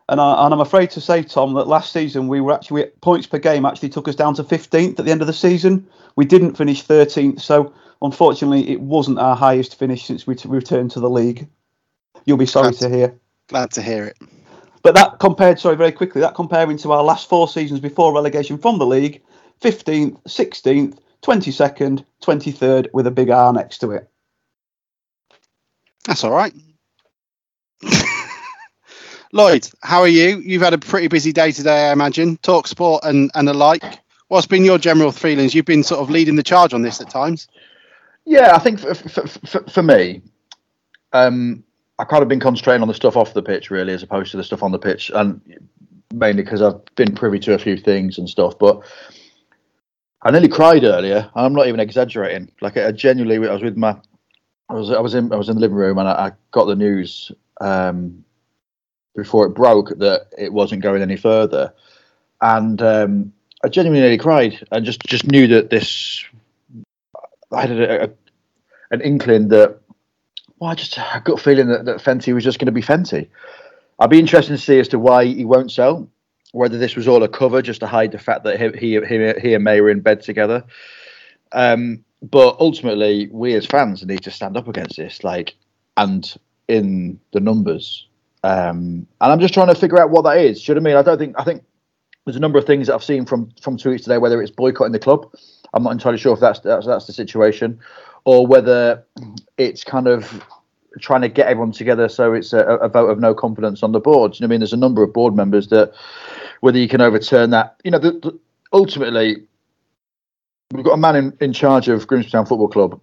D: And, I, and I'm afraid to say, Tom, that last season we were actually points per game actually took us down to 15th at the end of the season. We didn't finish 13th, so unfortunately, it wasn't our highest finish since we t- returned to the league. You'll be sorry to hear.
B: Glad to hear it.
D: But that compared, sorry, very quickly, that comparing to our last four seasons before relegation from the league 15th, 16th, 22nd, 23rd, with a big R next to it.
B: That's all right. *laughs* Lloyd, how are you? You've had a pretty busy day today, I imagine. Talk sport and, and the like. What's been your general feelings? You've been sort of leading the charge on this at times.
A: Yeah, I think for, for, for, for me, um, I kind of been concentrating on the stuff off the pitch really, as opposed to the stuff on the pitch, and mainly because I've been privy to a few things and stuff. But I nearly cried earlier. and I'm not even exaggerating. Like I genuinely, I was with my, I was I was in I was in the living room and I, I got the news um, before it broke that it wasn't going any further, and um, I genuinely nearly cried and just just knew that this. I had a, a, an inkling that well, I just got a feeling that, that Fenty was just going to be Fenty. I'd be interested to see as to why he won't sell, whether this was all a cover just to hide the fact that he he, he, he and May were in bed together. Um, but ultimately, we as fans need to stand up against this, like, and in the numbers. Um, and I'm just trying to figure out what that is. What I mean? I don't think I think there's a number of things that I've seen from from tweets today, whether it's boycotting the club. I'm not entirely sure if that's that's, that's the situation, or whether it's kind of trying to get everyone together so it's a, a vote of no confidence on the board. You know I mean? There's a number of board members that whether you can overturn that. You know, the, the, ultimately, we've got a man in, in charge of Grimsby Town Football Club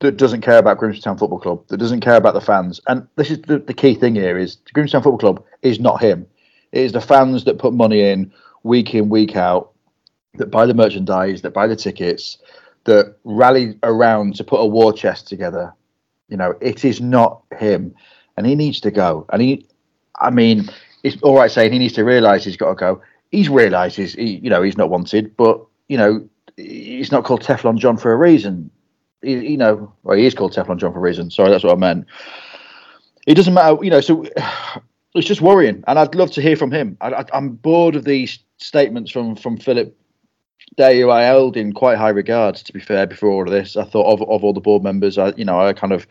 A: that doesn't care about Grimsby Town Football Club, that doesn't care about the fans. And this is the, the key thing here is Grimsby Town Football Club is not him. It is the fans that put money in week in, week out, that buy the merchandise, that buy the tickets, that rally around to put a war chest together. You know, it is not him. And he needs to go. And he I mean, it's all right saying he needs to realise he's got to go. He's realised he's he, you know, he's not wanted, but you know, he's not called Teflon John for a reason. you know, well, he is called Teflon John for a reason. Sorry, that's what I meant. It doesn't matter, you know. So *sighs* it's just worrying, and I'd love to hear from him. I, am bored of these statements from from Philip Day, who I held in quite high regards. To be fair, before all of this, I thought of of all the board members, I you know, I kind of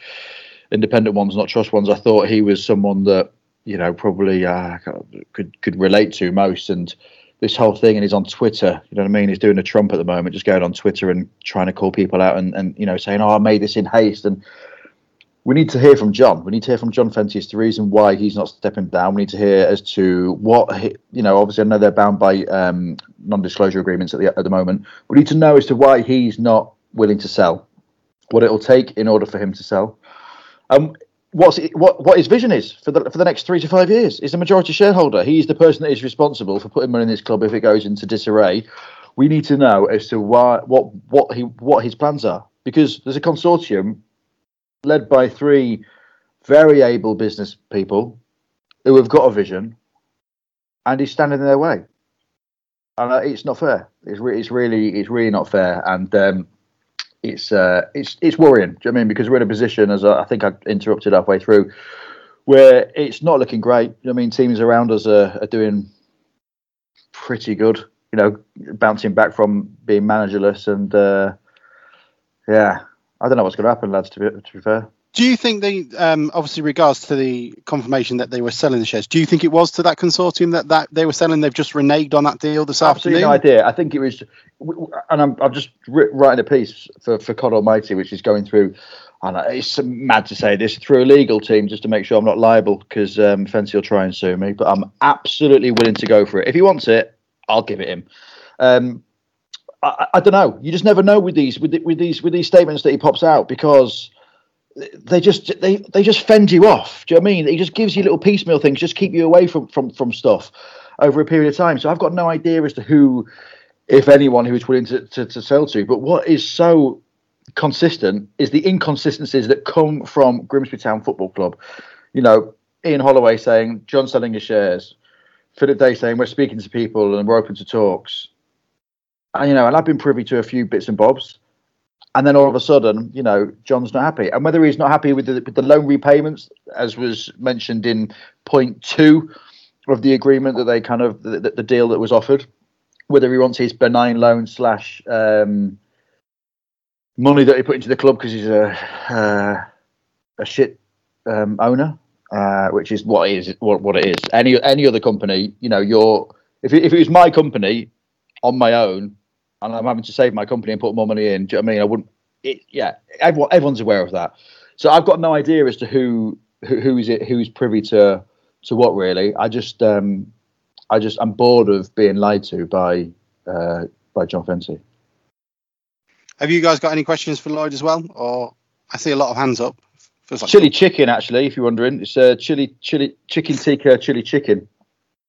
A: independent ones, not trust ones. I thought he was someone that you know probably uh, could could relate to most, and this whole thing and he's on Twitter. You know what I mean? He's doing a Trump at the moment, just going on Twitter and trying to call people out and, and you know saying, "Oh, I made this in haste." And we need to hear from John. We need to hear from John Fenty as to the reason why he's not stepping down. We need to hear as to what he, you know. Obviously, I know they're bound by um, non-disclosure agreements at the at the moment. We need to know as to why he's not willing to sell. What it'll take in order for him to sell. Um, what's what what his vision is for the for the next three to five years. He's the majority shareholder. He's the person that is responsible for putting money in this club if it goes into disarray. We need to know as to why what what he what his plans are because there's a consortium led by three very able business people who have got a vision, and he's standing in their way. And uh, it's not fair. It's, re- it's really it's really not fair. And um, it's uh, it's it's worrying. Do you know I mean? Because we're in a position, as I, I think I interrupted halfway through, where it's not looking great. I mean, teams around us are, are doing pretty good. You know, bouncing back from being managerless, and uh, yeah, I don't know what's going to happen, lads. To be to be fair.
B: Do you think they, um, obviously, regards to the confirmation that they were selling the shares, do you think it was to that consortium that, that they were selling? They've just reneged on that deal this
A: Absolutely
B: afternoon.
A: no idea. I think it was, and I'm, I'm just writing a piece for for Cod Almighty, which is going through. And it's mad to say this through a legal team just to make sure I'm not liable because um, Fenty will try and sue me. But I'm absolutely willing to go for it. If he wants it, I'll give it him. Um, I, I, don't know. You just never know with these with, with these with these statements that he pops out because they just they they just fend you off. Do you know what I mean? He just gives you little piecemeal things, just keep you away from from from stuff over a period of time. So I've got no idea as to who, if anyone, who is willing to, to, to sell to. But what is so consistent is the inconsistencies that come from Grimsby Town Football Club. You know, Ian Holloway saying John selling his shares, Philip Day saying we're speaking to people and we're open to talks. And you know, and I've been privy to a few bits and bobs and then all of a sudden, you know, John's not happy. And whether he's not happy with the, with the loan repayments, as was mentioned in point two of the agreement that they kind of the, the deal that was offered, whether he wants his benign loan slash um, money that he put into the club because he's a uh, a shit um, owner, uh, which is what it is what, what it is. Any any other company, you know, you're if it, if it was my company on my own, and I'm having to save my company and put more money in. Do you know what I mean? I wouldn't. It, yeah, everyone, everyone's aware of that. So I've got no idea as to who who, who is it who's privy to to what really. I just um I just I'm bored of being lied to by uh by John Fenty.
B: Have you guys got any questions for Lloyd as well? Or I see a lot of hands up.
A: Feels like chili chicken, actually, if you're wondering. It's a chili chili chicken tikka chili chicken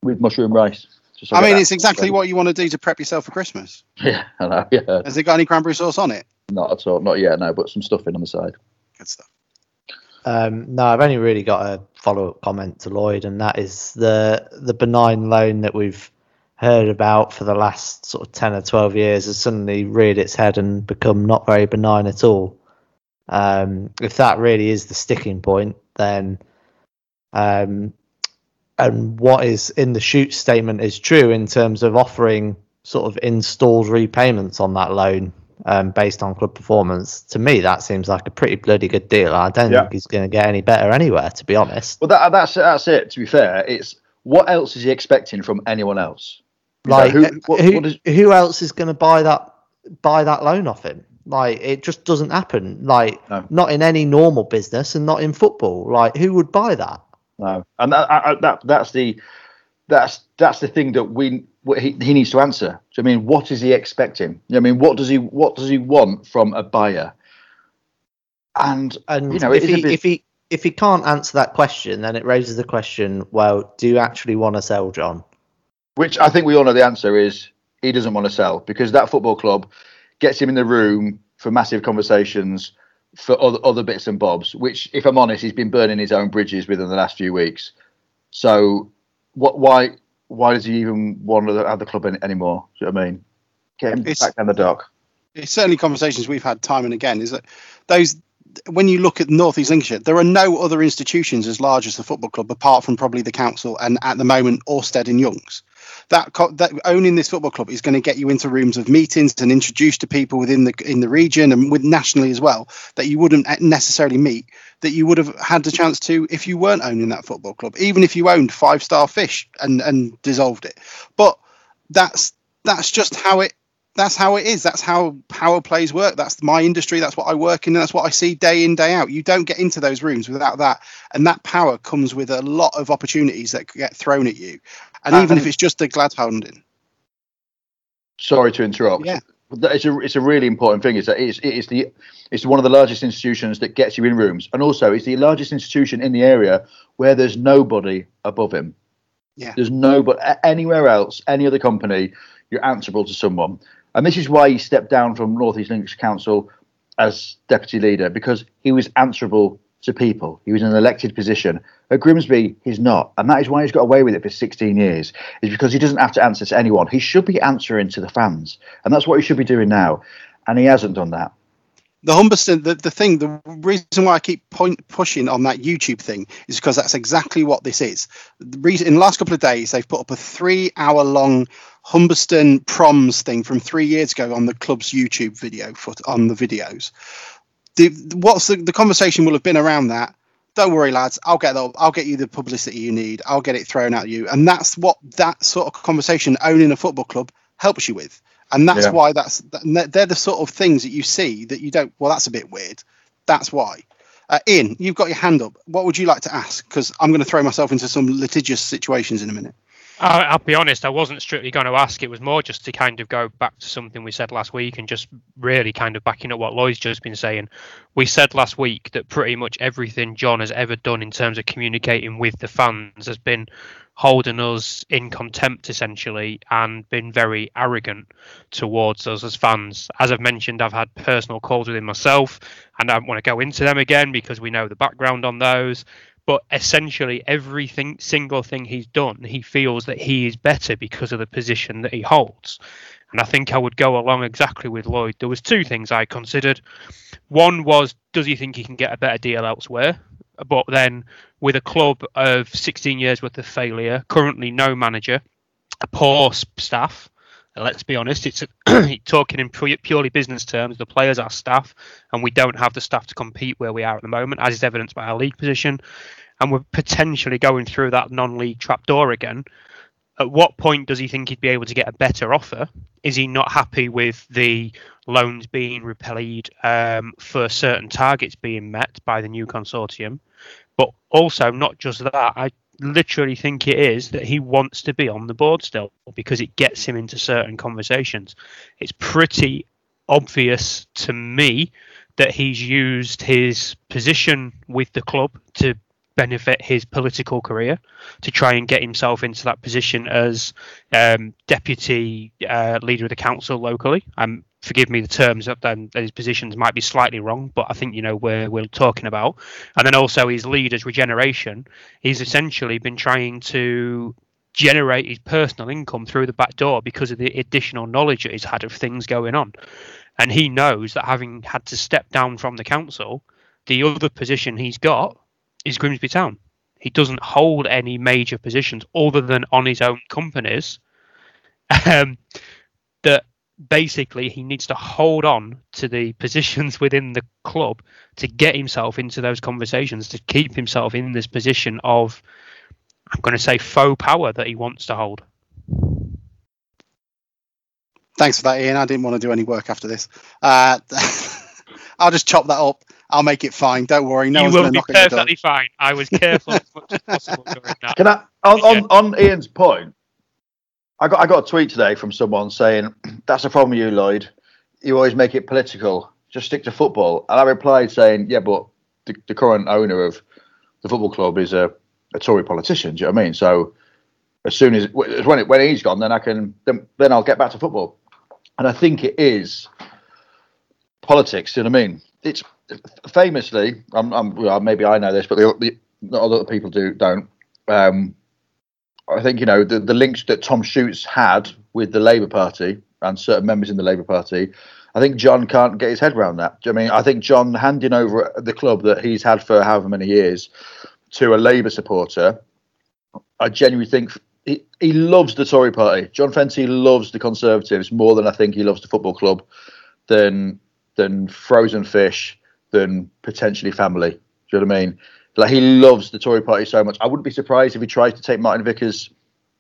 A: with mushroom rice.
B: I mean, it's exactly what you want to do to prep yourself for Christmas. *laughs*
A: Yeah, I know. Yeah.
B: Has it got any cranberry sauce on it?
A: Not at all. Not yet. No, but some stuffing on the side.
B: Good stuff.
C: Um, no, I've only really got a follow-up comment to Lloyd, and that is the the benign loan that we've heard about for the last sort of ten or twelve years has suddenly reared its head and become not very benign at all. Um, if that really is the sticking point, then um, and what is in the Shutes statement is true in terms of offering sort of installed repayments on that loan um, based on club performance. To me, that seems like a pretty bloody good deal. I don't yeah. think he's going to get any better anywhere, to be honest.
A: Well, that, that's that's it. To be fair, it's what else is he expecting from anyone else?
C: Like who, what, who, what is... who else is going to buy that buy that loan off him? Like it just doesn't happen. Like no. not in any normal business and not in football. Like who would buy that?
A: No, and that, I, that that's the that's that's the thing that we he, he needs to answer. I mean, what is he expecting? I mean, what does he what does he want from a buyer? And
C: and
A: you know,
C: if he bit... if he if he can't answer that question, then it raises the question: Well, do you actually want to sell John?
A: Which I think we all know the answer is he doesn't want to sell because that football club gets him in the room for massive conversations for other, other bits and bobs, which, if I'm honest, he's been burning his own bridges within the last few weeks. So, what? Why? Why does he even want to have the club in, anymore? Do you know what I mean? Get him it's, back down the dock.
B: it's certainly conversations we've had time and again. Is that those when you look at North East Lincolnshire, there are no other institutions as large as the football club, apart from probably the council and at the moment Orsted and Youngs. That, that owning this football club is going to get you into rooms of meetings and introduced to people within the in the region and with nationally as well that you wouldn't necessarily meet that you would have had the chance to if you weren't owning that football club, even if you owned Five Star Fish and and dissolved it. But that's that's just how it that's how it is. That's how power plays work. That's my industry. That's what I work in. That's what I see day in, day out. You don't get into those rooms without that. And that power comes with a lot of opportunities that get thrown at you. And even if it's just a glad hounding.
A: Sorry to interrupt.
B: Yeah.
A: It's a, it's a really important thing. Is that it's, it's the it's one of the largest institutions that gets you in rooms, and also it's the largest institution in the area where there's nobody above him.
B: Yeah.
A: There's nobody anywhere else, any other company, you're answerable to someone. And this is why he stepped down from North East Lincs Council as deputy leader because he was answerable to people. He was in an elected position. At Grimsby, he's not, and that is why he's got away with it for 16 years. Is because he doesn't have to answer to anyone. He should be answering to the fans, and that's what he should be doing now. And he hasn't done that
B: the Humberston, the, the thing, the reason why I keep point, pushing on that YouTube thing is because that's exactly what this is. The reason, in the last couple of days, they've put up a three hour long Humberston proms thing from three years ago on the club's YouTube video for, on the videos. The, what's the, the conversation will have been around that? Don't worry, lads. I'll get the, I'll get you the publicity you need. I'll get it thrown at you, and that's what that sort of conversation owning a football club helps you with and that's yeah. why that's they're the sort of things that you see that you don't. Well, that's a bit weird. That's why. Uh, Ian, you've got your hand up. What would you like to ask? Because I'm going to throw myself into some litigious situations in a minute.
E: I'll be honest, I wasn't strictly going to ask. It was more just to kind of go back to something we said last week and just really kind of backing up what Lloyd's just been saying. We said last week that pretty much everything John has ever done in terms of communicating with the fans has been holding us in contempt essentially and been very arrogant towards us as fans. As I've mentioned, I've had personal calls with him myself and I don't want to go into them again because we know the background on those. But essentially, everything, single thing he's done, he feels that he is better because of the position that he holds. And I think I would go along exactly with Lloyd. There was two things I considered. One was, does he think he can get a better deal elsewhere? But then, with a club of 16 years worth of failure, currently no manager, a poor staff. Let's be honest, it's *clears throat* talking in purely business terms. The players are staff, and we don't have the staff to compete where we are at the moment, as is evidenced by our league position. And we're potentially going through that non-league trapdoor again. At what point does he think he'd be able to get a better offer? Is he not happy with the loans being repaid um, for certain targets being met by the new consortium? But also, not just that, I literally think it is that he wants to be on the board still because it gets him into certain conversations. It's pretty obvious to me that he's used his position with the club to benefit his political career to try and get himself into that position as um, deputy uh, leader of the council locally. Um, forgive me the terms of them his positions might be slightly wrong but i think you know where we're talking about. And then also his lead as regeneration. He's essentially been trying to generate his personal income through the back door because of the additional knowledge that he's had of things going on. And he knows that having had to step down from the council the other position he's got is grimsby town. He doesn't hold any major positions other than on his own companies *laughs* um, that basically he needs to hold on to the *laughs* positions within the club to get himself into those conversations to keep himself in this position of i'm going to say faux power that he wants to hold
B: thanks for that ian i didn't want to do any work after this uh, *laughs* i'll just chop that up I'll make it fine. Don't worry. No
E: you will be perfectly fine. I was careful as much as possible during *laughs* that.
A: Can I, on, on, on Ian's point, I got I got a tweet today from someone saying *clears throat* that's the problem with you, Lloyd. You always make it political. Just stick to football. And I replied saying, yeah, but the, the current owner of the football club is a, a Tory politician. Do you know what I mean? So as soon as when it, when he's gone, then I can then, then I'll get back to football. And I think it is politics. Do you know what I mean? It's famously. I'm, I'm well, maybe I know this, but the, the, not other people do don't. Um, I think you know the, the links that Tom Shutes had with the Labour Party and certain members in the Labour Party, I think John can't get his head around that. I mean, I think John handing over the club that he's had for however many years to a Labour supporter, I genuinely think he, he loves the Tory party. John Fenty loves the Conservatives more than I think he loves the football club, than than frozen fish, than potentially family. Do you know what I mean? Like he loves the Tory party so much. I wouldn't be surprised if he tries to take Martin Vickers'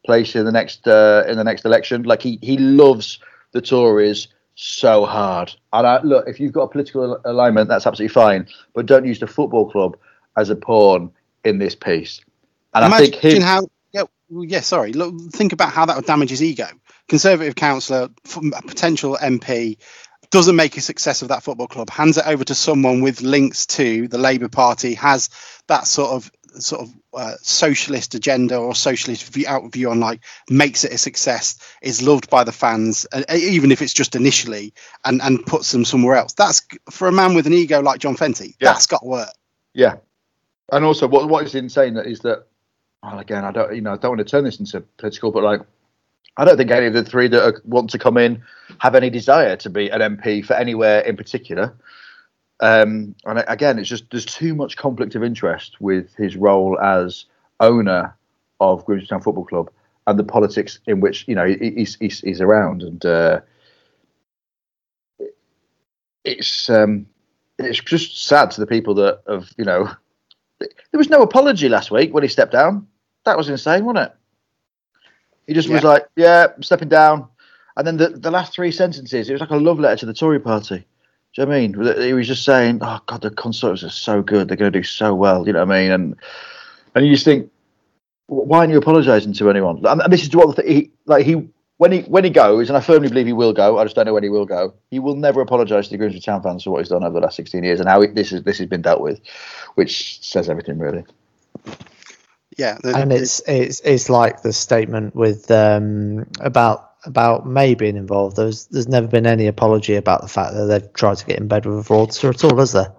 A: place in the next uh, in the next election. Like he he loves the Tories so hard. And I, look, if you've got a political alignment, that's absolutely fine. But don't use the football club as a pawn in this piece. And
B: Imagine
A: I think
B: how. Yeah, yeah. Sorry. Look, think about how that would damage his ego. Conservative councillor, potential MP, doesn't make a success of that football club. Hands it over to someone with links to the Labour Party, has that sort of sort of uh, socialist agenda or socialist view, out view on like makes it a success is loved by the fans uh, even if it's just initially and and puts them somewhere else that's for a man with an ego like john fenty
A: Yeah.
B: that's got work
A: Yeah, and also what what is insane that is that well, again I don't you know I don't want to turn this into political, but like I don't think any of the three that are, want to come in have any desire to be an MP for anywhere in particular. Um, and again, it's just there's too much conflict of interest with his role as owner of Grimsby Town Football Club and the politics in which you know he's he's, he's around, and uh, it's um, it's just sad to the people that have you know there was no apology last week when he stepped down. That was insane, wasn't it? He just was like, "Yeah, I'm stepping down," and then the the last three sentences, it was like a love letter to the Tory party. Do you know what I mean? He was just saying, "Oh God, the Conservatives are so good; they're going to do so well." You know what I mean? And and you just think, why aren't you apologising to anyone? And, this is what the th- he like he when he when he goes, and I firmly believe he will go. I just don't know when he will go. He will never apologise to the Grimsby Town fans for what he's done over the last sixteen years and how it, this is this has been dealt with, which says everything really.
B: Yeah the-
C: and
B: the-
C: it's it's it's like the statement with um about about May being involved. There's there's never been any apology about the fact that they've tried to get in bed with a fraudster at all, has there?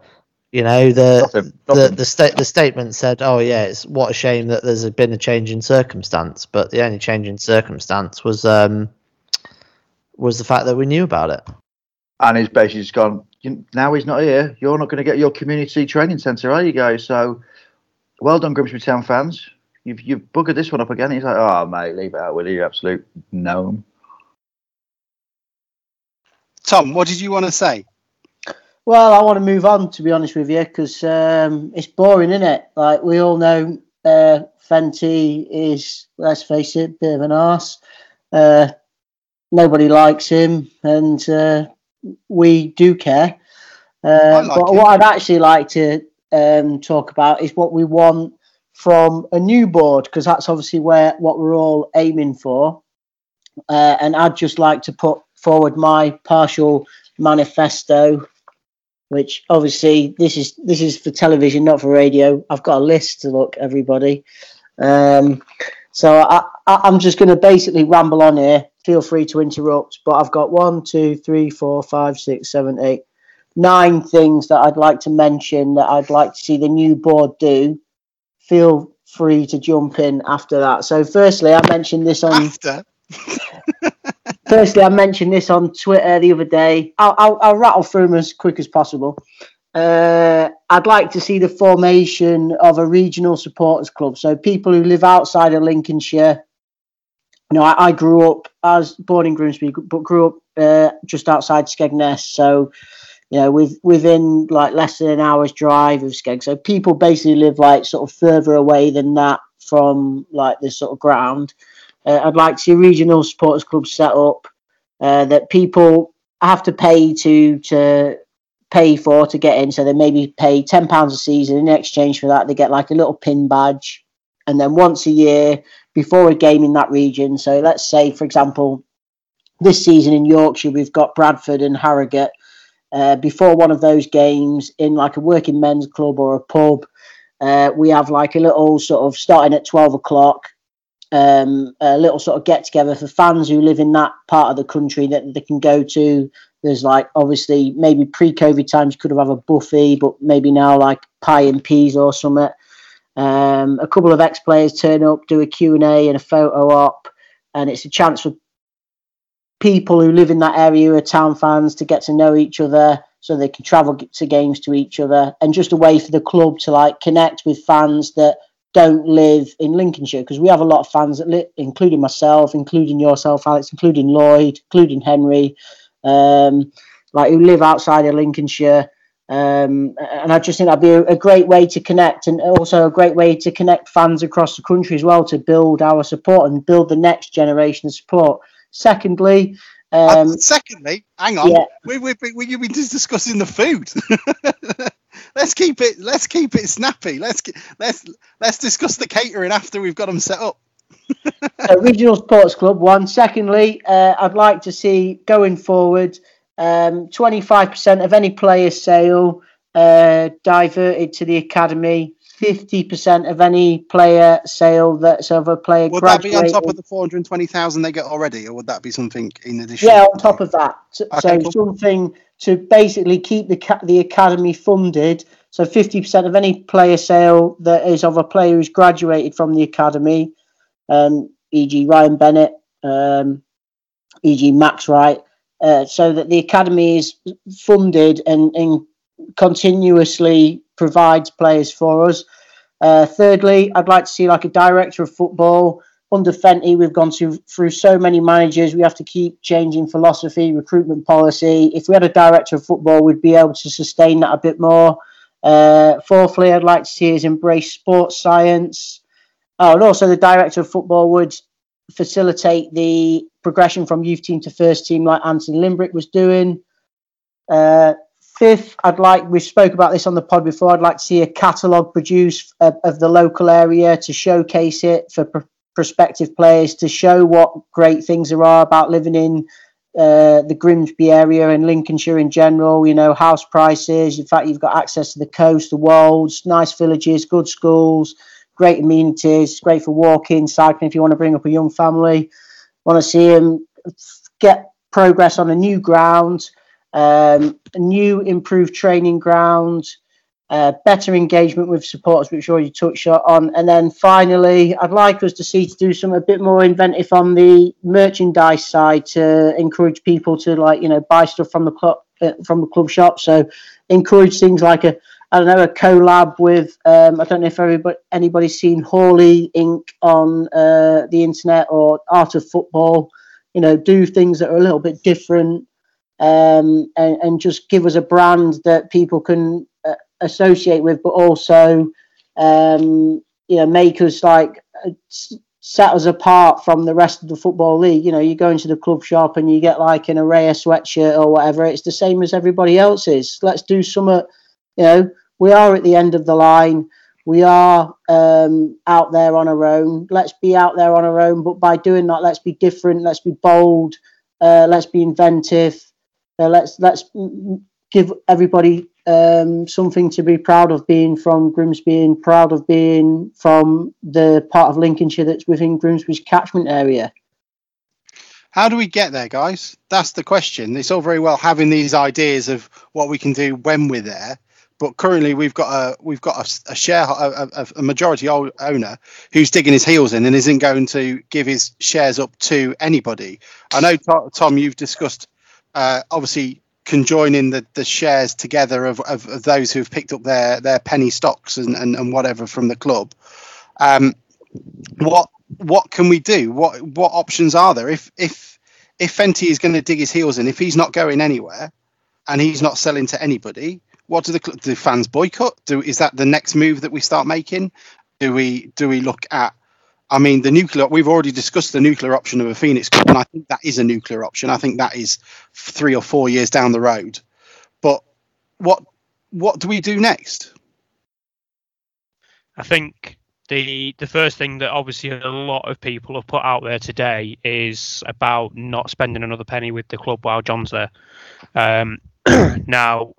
C: You know the
A: Nothing,
C: the
A: nothing.
C: the, sta- the statement said, "Oh yeah, it's what a shame that there's been a change in circumstance." But the only change in circumstance was um was the fact that we knew about it.
A: and he's basically just gone. "You- Now he's not here. You're not going to get your community training centre, are you guys? So, well done, Grimsby Town fans. You've you've buggered this one up again. He's like, oh mate, leave it out, will you? You Absolute gnome.
B: tom what did you want to say
F: Well, I want to move on, to be honest with you, because um, it's boring, isn't it? Like, we all know uh, Fenty is, let's face it, a bit of an arse. Uh, nobody likes him, and uh, we do care. Uh,
B: like
F: but
B: him.
F: what I'd actually like to um, talk about is what we want from a new board, because that's obviously where what we're all aiming for. Uh, and I'd just like to put forward my partial manifesto which obviously this is this is for television, not for radio. I've got a list to look, everybody. Um, so I, I, I'm just going to basically ramble on here. Feel free to interrupt, but I've got one, two, three, four, five, six, seven, eight, nine things that I'd like to mention that I'd like to see the new board do. Feel free to jump in after that. So, firstly, I mentioned this on
B: after *laughs*
F: Firstly, I mentioned this on Twitter the other day. I'll, I'll, I'll rattle through them as quick as possible. Uh, I'd like to see the formation of a regional supporters club. So people who live outside of Lincolnshire. You know, I, I grew up as born in Grimsby, but grew up uh, just outside Skegness. So, you know, with within like less than an hour's drive of Skeg. So people basically live like sort of further away than that from like this sort of ground. Uh, I'd like to see regional supporters club set up uh, that people have to pay to to pay for to get in. So they maybe pay ten pounds a season. In exchange for that, they get like a little pin badge, and then once a year before a game in that region. So let's say, for example, this season in Yorkshire, we've got Bradford and Harrogate. Uh, before one of those games, in like a working men's club or a pub, uh, we have like a little sort of starting at twelve o'clock um, a little sort of get together for fans who live in that part of the country that they can go to. There's like obviously maybe pre-COVID times you could have had a buffet, but maybe now like pie and peas or something. Um, a couple of ex-players turn up, do a Q and A and a photo op, and it's a chance for people who live in that area who are town fans to get to know each other so they can travel to games to each other and just a way for the club to like connect with fans that don't live in Lincolnshire because we have a lot of fans that live, including myself, including yourself, Alex, including Lloyd, including Henry, um, like who live outside of Lincolnshire. Um, and I just think that'd be a, a, great way to connect, and also a great way to connect fans across the country as well to build our support and build the next generation of support. Secondly, um,
B: uh, secondly, hang on, yeah. we, we, we, you've been just discussing the food. *laughs* let's keep it. Let's keep it snappy. Let's let's let's discuss the catering after we've got them set up. *laughs*
F: so regional sports club one. Secondly, uh, I'd like to see going forward um, 25% of any player sale uh, diverted to the academy 50% of any player sale that's of a player
B: would graduating. that be on top of the 420,000 they get already or would that be something in addition
F: yeah on top of that so, okay, cool. something to basically keep the the academy funded so 50% of any player sale that is of a player who's graduated from the academy um, e.g. Ryan Bennett um, e.g. Max Wright uh, so that the academy is funded and, and continuously provides players for us. Uh, thirdly, I'd like to see like a director of football. Under Fenty, we've gone through, through so many managers. We have to keep changing philosophy, recruitment policy. If we had a director of football, we'd be able to sustain that a bit more. Uh, fourthly, I'd like to see us embrace sports science. Oh, and also the director of football would facilitate the progression from youth team to first team, like Anthony Limbrick was doing. Uh, Fifth, I'd like, we spoke about this on the pod before, I'd like to see a catalogue produced of, of, the local area to showcase it for pr- prospective players, to show what great things there are about living in uh, the Grimsby area and Lincolnshire in general, you know, house prices. In fact, you've got access to the coast, the wolds, nice villages, good schools, great amenities, great for walking, cycling if you want to bring up a young family. Want to see them get progress on a new ground um, a new improved training ground, uh, better engagement with supporters, which already touched on. And then finally, I'd like us to see to do something a bit more inventive on the merchandise side to encourage people to like, you know, buy stuff from the club, uh, from the club shop. So encourage things like a, I don't know, a collab with, um, I don't know if everybody, anybody's seen Hawley Ink on uh, the internet or Art of Football. You know, do things that are a little bit different um, and, and, just give us a brand that people can uh, associate with, but also um, you know make us like uh, set us apart from the rest of the football league. You know, you go into the club shop and you get like an array of sweatshirt or whatever. It's the same as everybody else's. Let's do some. You know, we are at the end of the line. We are um, out there on our own. Let's be out there on our own, but by doing that, let's be different. Let's be bold. Uh, let's be inventive. Uh, let's let's give everybody um, something to be proud of being from Grimsby and proud of being from the part of Lincolnshire that's within Grimsby's catchment area.
B: How do we get there, guys? That's the question. It's all very well having these ideas of what we can do when we're there, but currently we've got a we've got a, a share a, a, majority owner who's digging his heels in and isn't going to give his shares up to anybody. I know Tom, you've discussed uh, obviously conjoining the, the shares together of, of, of, those who've picked up their, their penny stocks and, and, and whatever from the club. Um, what what can we do? What what options are there? If if if Fenty is going to dig his heels in, if he's not going anywhere, and he's not selling to anybody, what do the do fans boycott? Do is that the next move that we start making? Do we do we look at I mean, the nuclear, we've already discussed the nuclear option of a Phoenix Club, and I think that is a nuclear option. I think that is three or four years down the road. But what what do we do next?
E: I think the the first thing that obviously a lot of people have put out there today is about not spending another penny with the club while John's there. Um, *clears throat* now,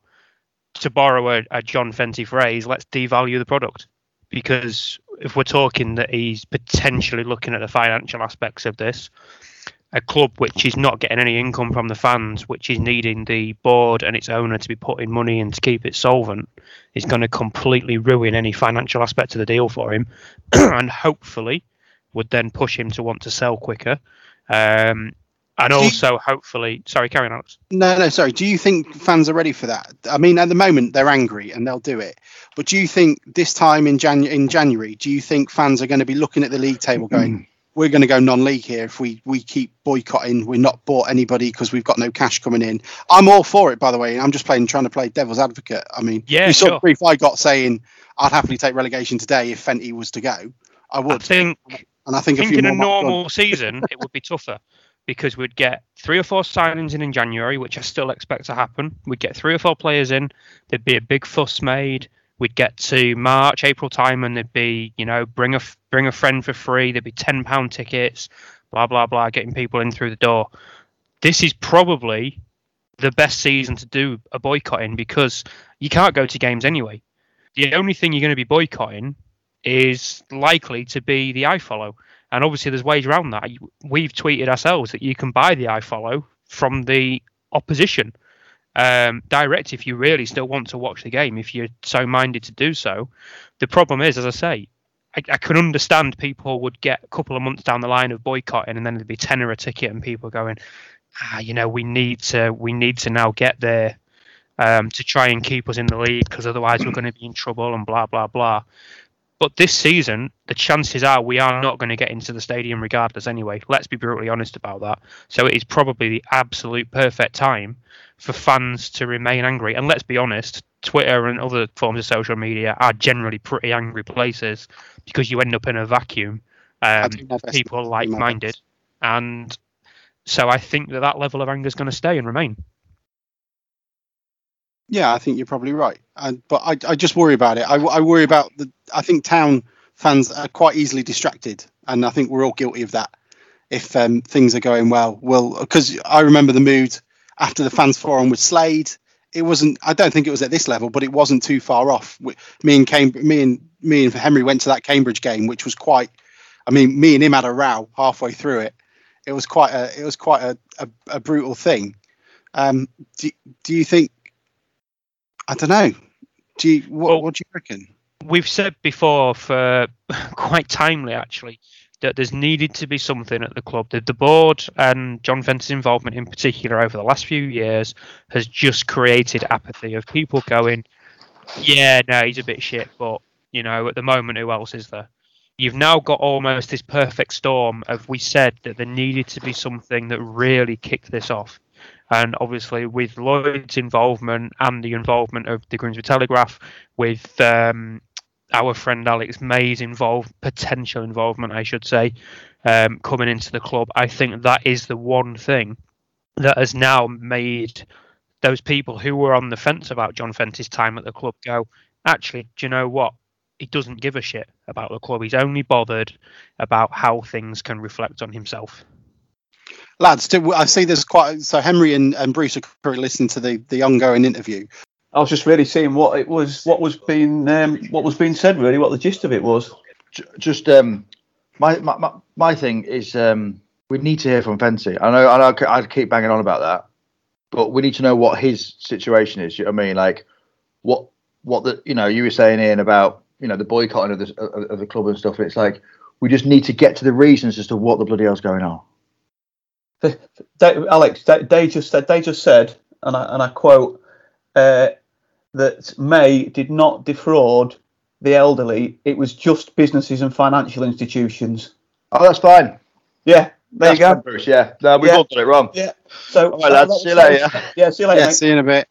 E: to borrow a, a John Fenty phrase, let's devalue the product because if we're talking that he's potentially looking at the financial aspects of this, a club which is not getting any income from the fans, which is needing the board and its owner to be putting money in to keep it solvent, is going to completely ruin any financial aspect of the deal for him, *clears throat* and hopefully would then push him to want to sell quicker. Um, and
B: Do you-
E: also hopefully, sorry, carry on, Alex.
B: No, no, sorry. Do you think fans are ready for that? I mean, at the moment they're angry and they'll do it. But do you think this time in in January, do you think fans are going to be looking at the league table going, mm-hmm. "We're going to go non-league here if we we keep boycotting. We're not bought anybody because we've got no cash coming in." I'm all for it, by the way. I'm just playing trying to play devil's advocate. I mean,
E: Yeah,
B: you saw
E: sure.
B: the brief I got saying I'd happily take relegation today if Fenty was to go. I
E: I
B: would,
E: think
B: and I think
E: I
B: a
E: think in a normal season it would be tougher because we'd get three or four signings in in January, which I still expect to happen. We'd get three or four players in. There'd be a big fuss made. We'd get to March, April time, and there'd be you know bring a bring a friend for free. There'd be ten pound tickets, blah blah blah, getting people in through the door. This is probably the best season to do a boycott in because you can't go to games anyway. The only thing you're going to be boycotting is likely to be the iFollow. And obviously, there's ways around that. We've tweeted ourselves that you can buy the iFollow from the opposition um, direct if you really still want to watch the game, if you're so minded to do so. The problem is, as I say, I, I can understand people would get a couple of months down the line of boycotting, and then there'd be tenner a ticket, and people going, ah, you know, we need to, we need to now get there um, to try and keep us in the league because otherwise we're going to be in trouble and blah blah blah. But this season, the chances are we are not going to get into the stadium regardless anyway. Let's be brutally honest about that. So it is probably the absolute perfect time for fans to remain angry. And let's be honest, Twitter and other forms of social media are generally pretty angry places because you end up in a vacuum. Um,
B: do my best
E: people
B: to
E: like-minded, and so I think that that level of anger is going to stay and remain.
B: Yeah, I think you're probably right. I, but I, I just worry about it. I, I worry about the. I think town fans are quite easily distracted, and I think we're all guilty of that. If um, things are going well, well, because I remember the mood after the fans forum with Slade. It wasn't. I don't think it was at this level, but it wasn't too far off. Me and Cam, me and me and Henry went to that Cambridge game, which was quite. I mean, me and him had a row halfway through it. It was quite a. It was quite a, a, a brutal thing. Um, do, do you think I don't know. Do you what,
E: Well-
B: what do you reckon?
E: we've said before for *laughs* quite timely actually that there's needed to be something at the club. The, the board and John Fenton's involvement in particular over the last few years has just created apathy of people going, yeah, no, he's a bit shit, but you know, at the moment, who else is there? You've now got almost this perfect storm of we said that there needed to be something that really kicked this off. And obviously, with Lloyd's involvement and the involvement of the Grimsby Telegraph, with um, our friend Alex May's involved potential involvement, I should say, um, coming into the club. I think that is the one thing that has now made those people who were on the fence about John Fenty's time at the club go, actually, do you know what? He doesn't give a shit about the club. He's only bothered about how things can reflect on himself.
B: Lads, do, I see there's quite so Henry and, and Bruce are currently listening to the, the ongoing interview.
D: I was just really seeing what it was, what was being, um, what was being said, really, what the gist of it was.
A: Just um, my, my my my thing is um, we need to hear from Fenty. I know I know I keep banging on about that, but we need to know what his situation is. You know what I mean, like what what the you know you were saying Ian about you know the boycotting of the of, of the club and stuff. It's like we just need to get to the reasons as to what the bloody hell's going on.
D: They, Alex, they, they just said, they just said, and I, and I quote, uh, that May did not defraud the elderly. It was just businesses and financial institutions.
A: Oh, that's fine.
D: Yeah, there
A: That's
D: you go.
A: Bruce. Yeah, no, we've
D: Yeah.
A: all done it wrong.
D: Yeah. So,
A: All right, lads, see you later.
D: Yeah, see you later.
B: Yeah,
D: mate.
B: see you in a bit.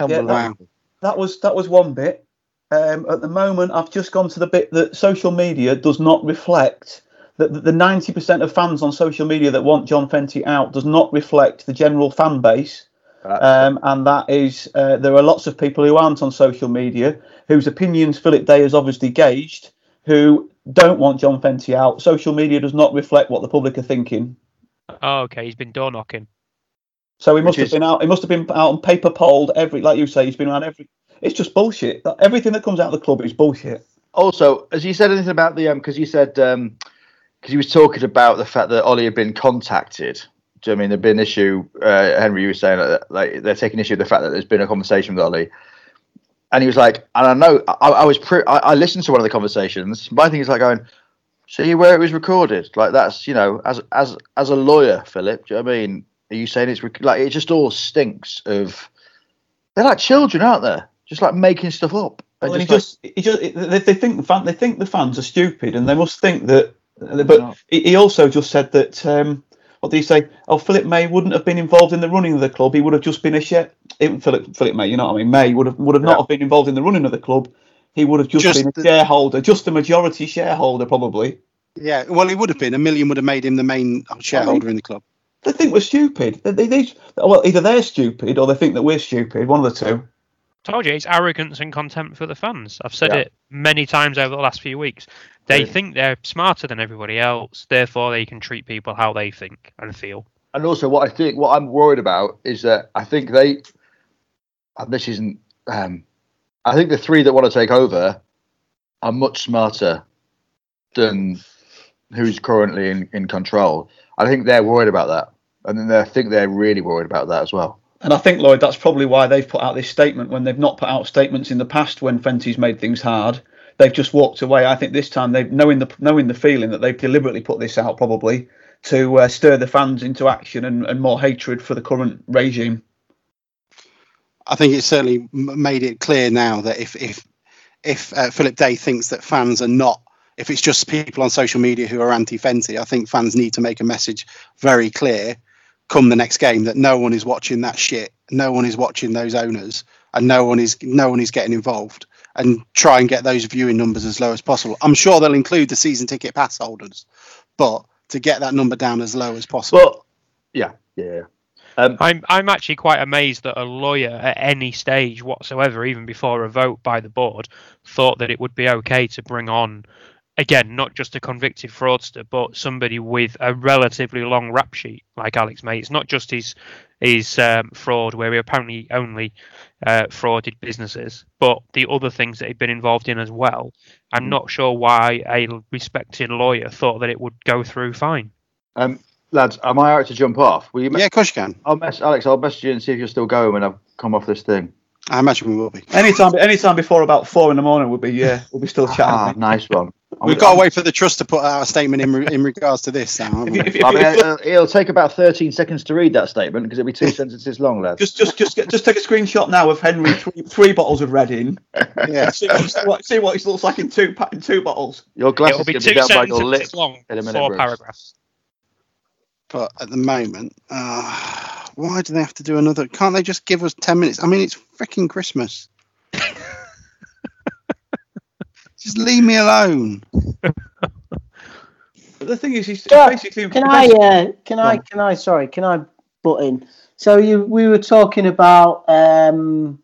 D: Yeah, that- that was that was one bit. Um, at the moment, I've just gone to the bit that social media does not reflect that the ninety percent of fans on social media that want John Fenty out does not reflect the general fan base. Um, and that is, uh, there are lots of people who aren't on social media whose opinions Philip Day has obviously gauged who don't want John Fenty out. Social media does not reflect what the public are thinking.
E: Oh, okay, he's been door knocking.
D: So he must
A: Which
D: have
A: is-
D: been out. He must have been out on paper polled every, like you say, he's been around every. It's just bullshit. Everything that comes out of the club is bullshit.
A: Also, has he said anything about the um? Because he said um, because he was talking about the fact that Ollie had been contacted. Do you know I mean there'd been an issue? Uh, Henry, you were saying that like they're taking issue with the fact that there's been a conversation with Ollie, and he was like, and I know I, I was pre- I, I listened to one of the conversations. My thing is like going, See where it was recorded? Like that's you know, as as as a lawyer, Philip. Do you know what I mean? Are you saying it's rec- like it just all stinks of? They're like children, aren't they? Just like making stuff up. They're
D: he
A: just
D: just, he just, they, they think the fan, they think the fans are stupid, and they must think that. But
A: No.
D: he he also just said that. Um, what did he say? Oh, Philip May wouldn't have been involved in the running of the club. He would have just been a share. Philip Philip May, you know what I mean? May would have would have not have been involved in the running of the club. He would have just,
B: Just
D: been a
B: the-
D: shareholder, just a majority shareholder, probably.
B: Yeah, well, he would have been. A million would have made him the main shareholder in the club.
D: They think we're stupid. They, they, they, well, either they're stupid or they think that we're stupid. One of the two.
E: Told you, it's arrogance and contempt for the fans. I've said
A: Yeah.
E: it many times over the last few weeks. They
A: Yeah.
E: think they're smarter than everybody else, therefore they can treat people how they think and feel.
A: and also what I think what I'm worried about is that I think they and this isn't um I think the three that want to take over are much smarter than who's currently in, in control. I think they're worried about that. And then they I think they're really worried about that as well.
D: And I think, Lloyd, that's probably why they've put out this statement when they've not put out statements in the past when Fenty's made things hard. They've just walked away. I think this time they've knowing the knowing the feeling that they've deliberately put this out probably to uh, stir the fans into action and, and more hatred for the current regime.
B: I think it certainly made it clear now that if if if uh, Philip Day thinks that fans are not, if it's just people on social media who are anti-Fenty, I think fans need to make a message very clear, come the next game, that no one is watching that shit, no one is watching those owners, and no one is no one is getting involved, and try and get those viewing numbers as low as possible. I'm sure they'll include the season ticket pass holders, but to get that number down as low as possible.
A: But yeah, yeah. Um,
E: I'm I'm actually quite amazed that a lawyer at any stage whatsoever, even before a vote by the board, thought that it would be okay to bring on again not just a convicted fraudster, but somebody with a relatively long rap sheet like Alex May. It's not just his his um, fraud where he apparently only uh, frauded businesses, but the other things that he'd been involved in as well. I'm not sure why a respected lawyer thought that it would go through fine.
A: um, lads, am I alright to jump off? Will you
B: yeah, of course you can.
A: I'll mess Alex, I'll message you and see if you're still going when I've come off this thing.
B: I imagine we will be.
D: Anytime, anytime before about four in the morning, we'll be yeah, we'll be still chatting.
A: Ah,
D: chatting.
A: nice one.
B: We've got to wait for the trust to put out a statement in, in regards to this. Now,
D: If you- if you-
A: I mean,
D: if
A: it'll, it'll take about 13 seconds to read that statement because it'll be two sentences long, lads.
D: just, just, just, get, just take a screenshot now of Henry three, three bottles of Reading. *laughs*
B: yeah.
D: See what, see what it looks like in two in two bottles.
A: Your
E: It
A: glasses
E: will be
A: going
E: two
A: to be down by your lip.
E: sentences long,
A: in a minute,
E: four
A: Bruce.
E: paragraphs.
B: But at the moment, uh, why do they have to do another? Can't they just give us 10 minutes? I mean, it's freaking Christmas. *laughs* just leave me alone.
D: But the thing is, he's
F: Yeah,
D: basically.
F: Can I? Uh, can I? Can I? Sorry. Can I butt in? So you, we were talking about um,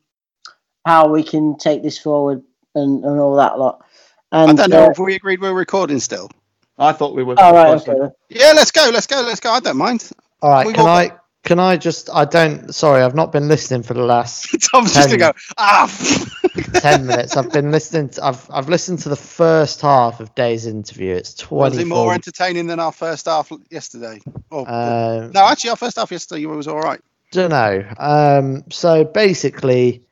F: how we can take this forward and, and all that lot. And,
B: I don't know
F: uh,
B: if we agreed we're recording still.
D: I thought we were.
F: all right. Okay.
B: Yeah, let's go. Let's go. Let's go. I don't mind.
C: All right,
B: We
C: can
B: will-
C: I can I just I don't sorry, I've not been listening for the last *laughs*
B: Tom's just going to go, ah. *laughs*
C: ten minutes. I've been listening to, I've I've listened to the first half of Day's interview. It's twenty.
B: Was it more entertaining than our first half yesterday? Oh,
C: um,
B: no, actually, our first half yesterday was all right.
C: don't know. Um, so basically,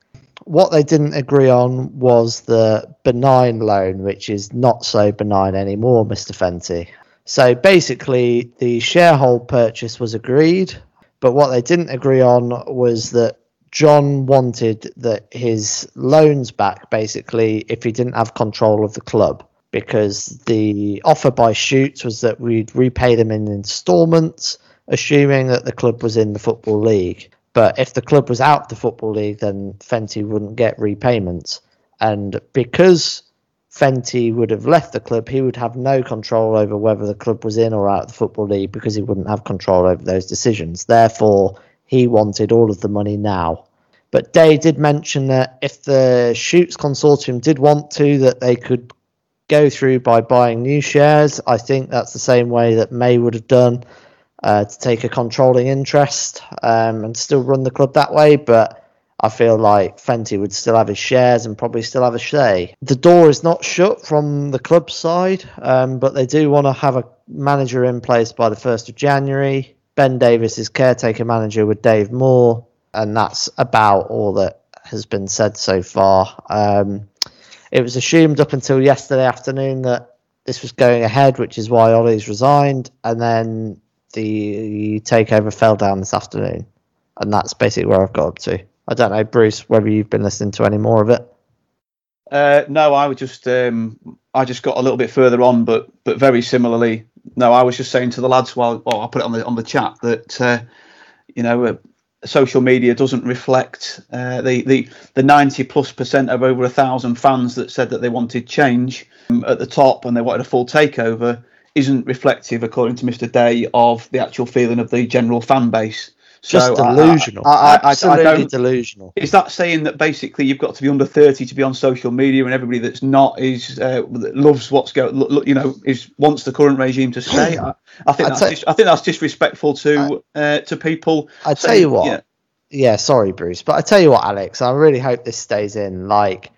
C: what they didn't agree on was the benign loan, which is not so benign anymore, Mr. Fenty. So basically, the sharehold purchase was agreed, but what they didn't agree on was that John wanted that his loans back, basically, if he didn't have control of the club. Because the offer by Shutes was that we'd repay them in installments, assuming that the club was in the Football League. But if the club was out of the Football League, then Fenty wouldn't get repayments. And because Fenty would have left the club, he would have no control over whether the club was in or out of the Football League because he wouldn't have control over those decisions. Therefore, he wanted all of the money now. But Day did mention that if the Shutes consortium did want to, that they could go through by buying new shares. I think that's the same way that May would have done uh, to take a controlling interest um, and still run the club that way. But I feel like Fenty would still have his shares and probably still have a say. The door is not shut from the club side, um, but they do want to have a manager in place by the 1st of January. Ben Davis is caretaker manager with Dave Moore, and that's about all that has been said so far. Um, it was assumed up until yesterday afternoon that this was going ahead, which is why Ollie's resigned, and then the takeover fell down this afternoon, and that's basically where I've got up to. I don't know, Bruce, whether you've been listening to any more of it.
D: Uh, no, I was just um, I just got a little bit further on, but but very similarly. No, I was just saying to the lads while well, I put it on the on the chat that uh, you know uh, social media doesn't reflect uh, the the the ninety plus percent of over a thousand fans that said that they wanted change um, at the top and they wanted a full takeover isn't reflective, according to Mr. Day, of the actual feeling of the general fan base.
C: Just
D: So
C: delusional.
D: I, I, I, I
C: Absolutely
D: don't,
C: delusional.
D: is that saying that basically you've got to be under 30 to be on social media and everybody that's not is uh, loves what's going you know is wants the current regime to stay I, I think
C: I'd
D: that's
C: say-
D: dis- I think that's disrespectful to uh, to people
C: I tell
D: saying-
C: you what.
D: yeah.
C: Yeah, sorry, Bruce, but I tell you what, Alex, I really hope this stays in. Like,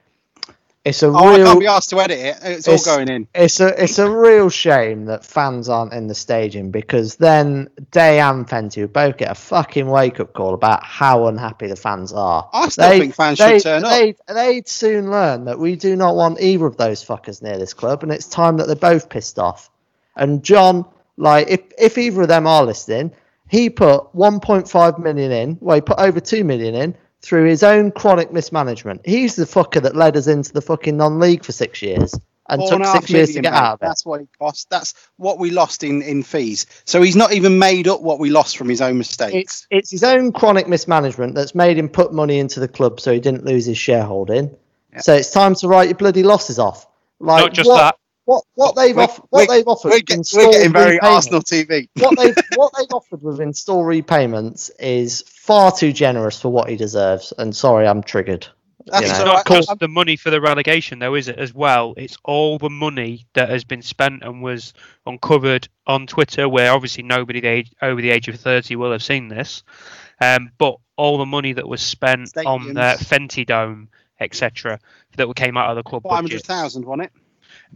C: it's a
B: Oh, I
C: real,
B: can't be asked to edit it. It's all going in.
C: it's a, it's a real shame that fans aren't in the staging because then Day and Fenty would both get a fucking wake up call about how unhappy the fans are.
B: I still
C: They-
B: think fans
C: they,
B: should turn up.
C: They'd, they'd soon learn that we do not want either of those fuckers near this club, and it's time that they're both pissed off. And John, like, if if either of them are listening, he put 1.5 million in. Well, he put over 2 million in through his own chronic mismanagement. He's the fucker that led us into the fucking non-league for six years and
B: Four
C: took
B: and
C: six years to get
B: mate.
C: out of it.
B: That's what he cost. That's what we lost in, in fees. So he's not even made up what we lost from his own mistakes.
C: It's it's his own chronic mismanagement that's made him put money into the club so he didn't lose his shareholding.
B: Yeah.
C: So it's time to write your bloody losses off. Like
E: Not just
C: what,
E: that.
C: What what they've off, what
B: we're-
C: they've offered
B: we're, get, we're getting very
C: repayments-
B: Arsenal TV.
C: what *laughs* they've what they've offered with install repayments is far too generous for what he deserves. And sorry, I'm triggered.
B: That's
E: It's
C: know.
B: all
E: not
B: right.
E: just the money for the relegation, though, is it? As well, it's all the money that has been spent and was uncovered on Twitter, where obviously nobody the age, over the age of thirty will have seen this. Um, but all the money that was spent on the Fenty Dome, etc., that came out of the club
B: Five hundred
E: budget.
B: thousand, wasn't it?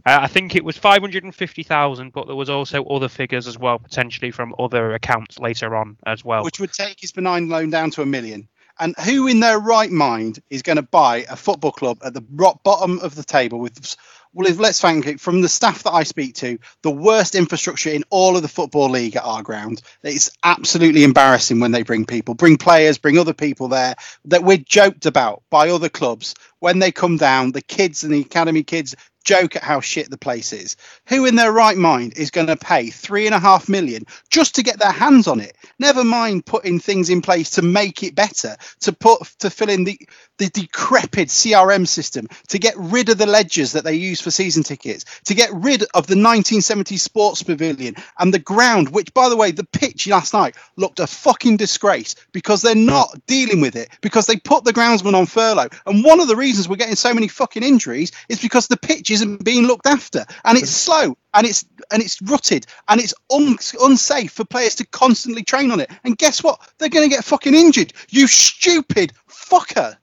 E: Uh, I think it was five hundred and fifty thousand, but there was also other figures as well, potentially from other accounts later on as well.
B: Which would take his benign loan down to a million. And who in their right mind is going to buy a football club at the bottom of the table with, well, let's thank it from the staff that I speak to, the worst infrastructure in all of the football league at our ground. It's absolutely embarrassing when they bring people, bring players, bring other people there that we're joked about by other clubs. When they come down, the kids and the academy kids joke at how shit the place is. Who in their right mind is going to pay three and a half million just to get their hands on it? Never mind putting things in place to make it better, to put to fill in the the decrepit CRM system, to get rid of the ledgers that they use for season tickets, to get rid of the 1970 sports pavilion and the ground, which by the way, the pitch last night looked a fucking disgrace because they're not dealing with it because they put the groundsman on furlough. And one of the reasons we're getting so many fucking injuries is because the pitch isn't being looked after and it's slow and it's and it's rutted and it's un, unsafe for players to constantly train on it. And guess what? They're going to get fucking injured. You stupid fucker.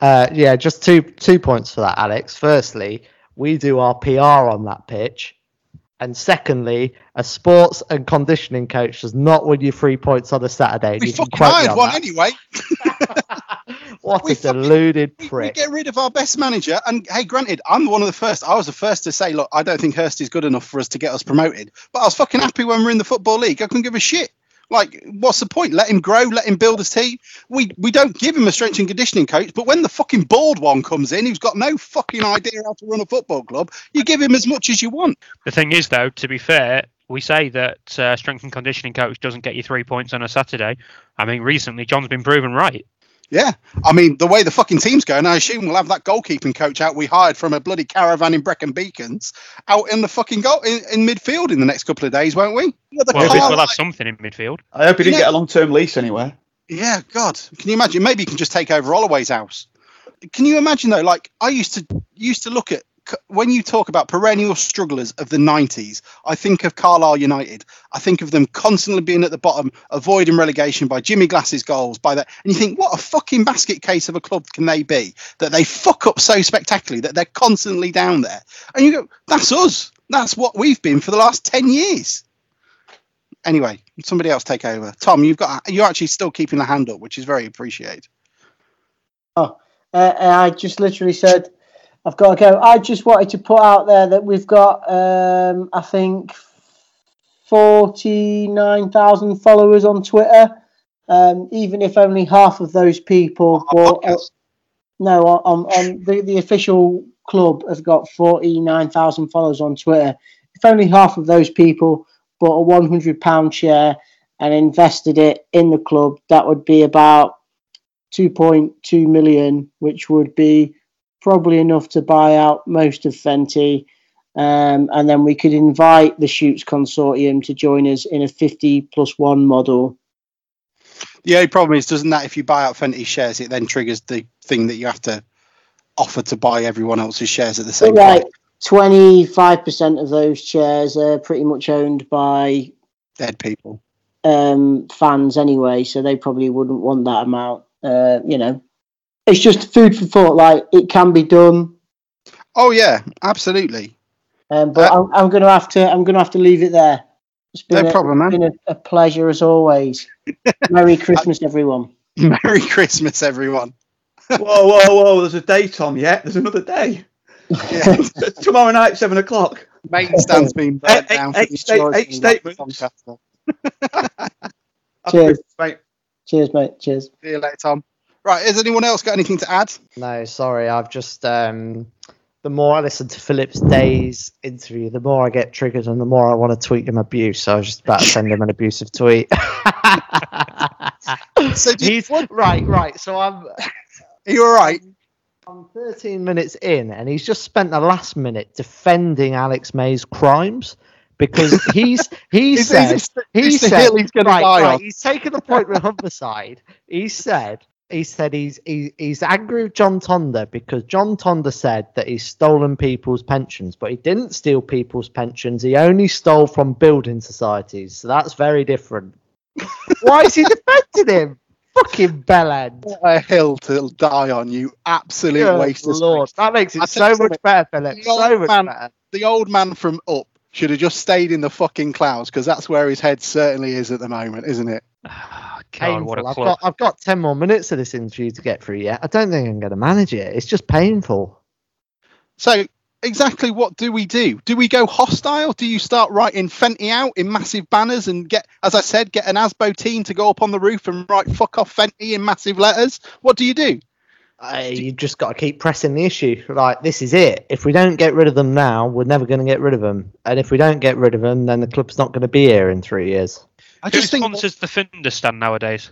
C: Uh, yeah, just two two points for that, Alex. Firstly, we do our PR on that pitch, and secondly, a sports and conditioning coach does not win you three points on a Saturday.
B: We fucking hired one
C: that.
B: anyway. *laughs* *laughs*
C: What
B: We
C: a
B: fucking-
C: deluded
B: We, we get rid of our best manager. And hey, granted, I'm one of the first. I was the first to say, look, I don't think Hurst is good enough for us to get us promoted. But I was fucking happy when we're in the football league. I couldn't give a shit. Like, what's the point? Let him grow. Let him build his team. We we don't give him a strength and conditioning coach. But when the fucking bald one comes in, who's got no fucking idea how to run a football club, you give him as much as you want.
E: The thing is, though, to be fair, we say that uh, strength and conditioning coach doesn't get you three points on a Saturday. I mean, recently John's been proven right.
B: Yeah, I mean the way the fucking team's going, I assume we'll have that goalkeeping coach out we hired from a bloody caravan in Brecon Beacons out in the fucking goal in, in midfield in the next couple of days, won't we? Yeah, the
E: Well,
B: Carlisle-
E: we'll have something in midfield.
D: I hope he didn't
B: Yeah.
D: get a long term lease anywhere.
B: yeah, God, can you imagine? Maybe you can just take over Holloway's house. Can you imagine though? Like I used to used to look at c- when you talk about perennial strugglers of the 90s, I think of Carlisle United. I think of them constantly being at the bottom, avoiding relegation by Jimmy Glass's goals, by that. And you think, what a fucking basket case of a club can they be that they fuck up so spectacularly that they're constantly down there? And you go, that's us. That's what we've been for the last 10 years. Anyway, somebody else take over. Tom, you've got you're actually still keeping the hand up, which is very appreciated.
F: Uh, I just literally said I've got to go. I just wanted to put out there that we've got, um, I think, forty-nine thousand followers on Twitter. Um, even if only half of those people bought, no, on, on the, the official club has got 49,000 followers on Twitter. If only half of those people bought a £100 share and invested it in the club, that would be about 2.2 million, which would be probably enough to buy out most of Fenty. Um, and then we could invite the Shutes Consortium to join us in a 50 plus one model.
B: The only problem is, doesn't that if you buy out Fenty shares, it then triggers the thing that you have to offer to buy everyone else's shares at the same time?
F: right.
B: time.
F: 25% of those shares are pretty much owned by
B: Dead people.
F: um, fans anyway, so they probably wouldn't want that amount. Uh, you know, it's just food for thought. Like it can be done,
B: Oh yeah, absolutely.
F: um, but
B: Uh,
F: I'm, I'm going to have to. I'm going to have to leave it there. It's been,
B: No
F: a,
B: problem, man.
F: been a, a pleasure as always. *laughs* Merry Christmas, everyone.
B: Merry Christmas, everyone.
D: whoa, whoa, whoa! There's a day, Tom. Yet there's another day.
B: Yeah. *laughs*
D: Tomorrow night, seven o'clock.
B: Main stand's been burnt down
D: eight
B: for the
D: sta- eight statements.
F: Cheers.
D: Mate.
F: Cheers, mate. Cheers.
B: See you later, Tom. Right, has anyone else got anything to add?
C: No, sorry. I've just um, the more I listen to Philip's Days interview, the more I get triggered, and the more I want to tweet him abuse. So I was just about to send him an abusive tweet. *laughs*
B: So do you-
C: He's right, right. So I'm
B: Are you all right?
C: I'm 13 minutes in, and he's just spent the last minute defending Alex May's crimes because he's he *laughs* said he said
B: he's gonna
C: right, right,
B: on?
C: he's taken the point with homicide. He said he said he's he, he's angry with John Tonda because John Tonda said that he's stolen people's pensions, but he didn't steal people's pensions. He only stole from building societies, so that's very different. *laughs* Why is he defending him? Fucking bellend.
B: What a hill to die on, you absolute
C: Good
B: waste of
C: Lord, that makes it
B: I
C: so much better, Philip. So much
B: man-
C: better.
B: The old man from Up should have just stayed in the fucking clouds because that's where his head certainly is at the moment, isn't it? *sighs* *sighs* *sighs*
E: God, what a
C: Painful. I've
E: club.
C: got I've got ten more minutes of this interview to get through yet. I don't think I'm going to manage it. It's just painful.
B: So, exactly what do we do? Do we go hostile? Do you start writing Fenty out in massive banners and get, as I said, get an ASBO team to go up on the roof and write fuck off Fenty in massive letters? What do you do?
C: Uh, you just got to keep pressing the issue. Like this is it. If we don't get rid of them now, we're never going to get rid of them. And if we don't get rid of them, then the club's not going to be here in three years.
B: I
E: Who
B: just think,
E: sponsors the Findus stand nowadays?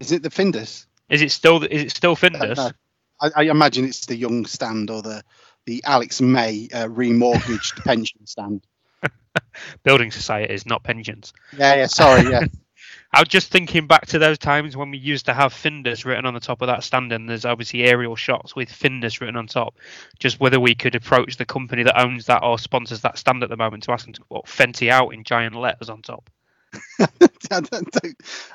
B: is it the Findus?
E: Is it still is it still
B: Uh,
E: Findus?
B: no. I, I imagine it's the Young stand or the the Alex May uh, remortgaged *laughs* pension stand.
E: Building societies, not pensions.
B: Yeah, yeah. Sorry, yeah. *laughs*
E: I was just thinking back to those times when we used to have Findus written on the top of that stand, and there's obviously aerial shots with Findus written on top. Just whether we could approach the company that owns that or sponsors that stand at the moment to ask them to put Fenty out in giant letters on top. *laughs*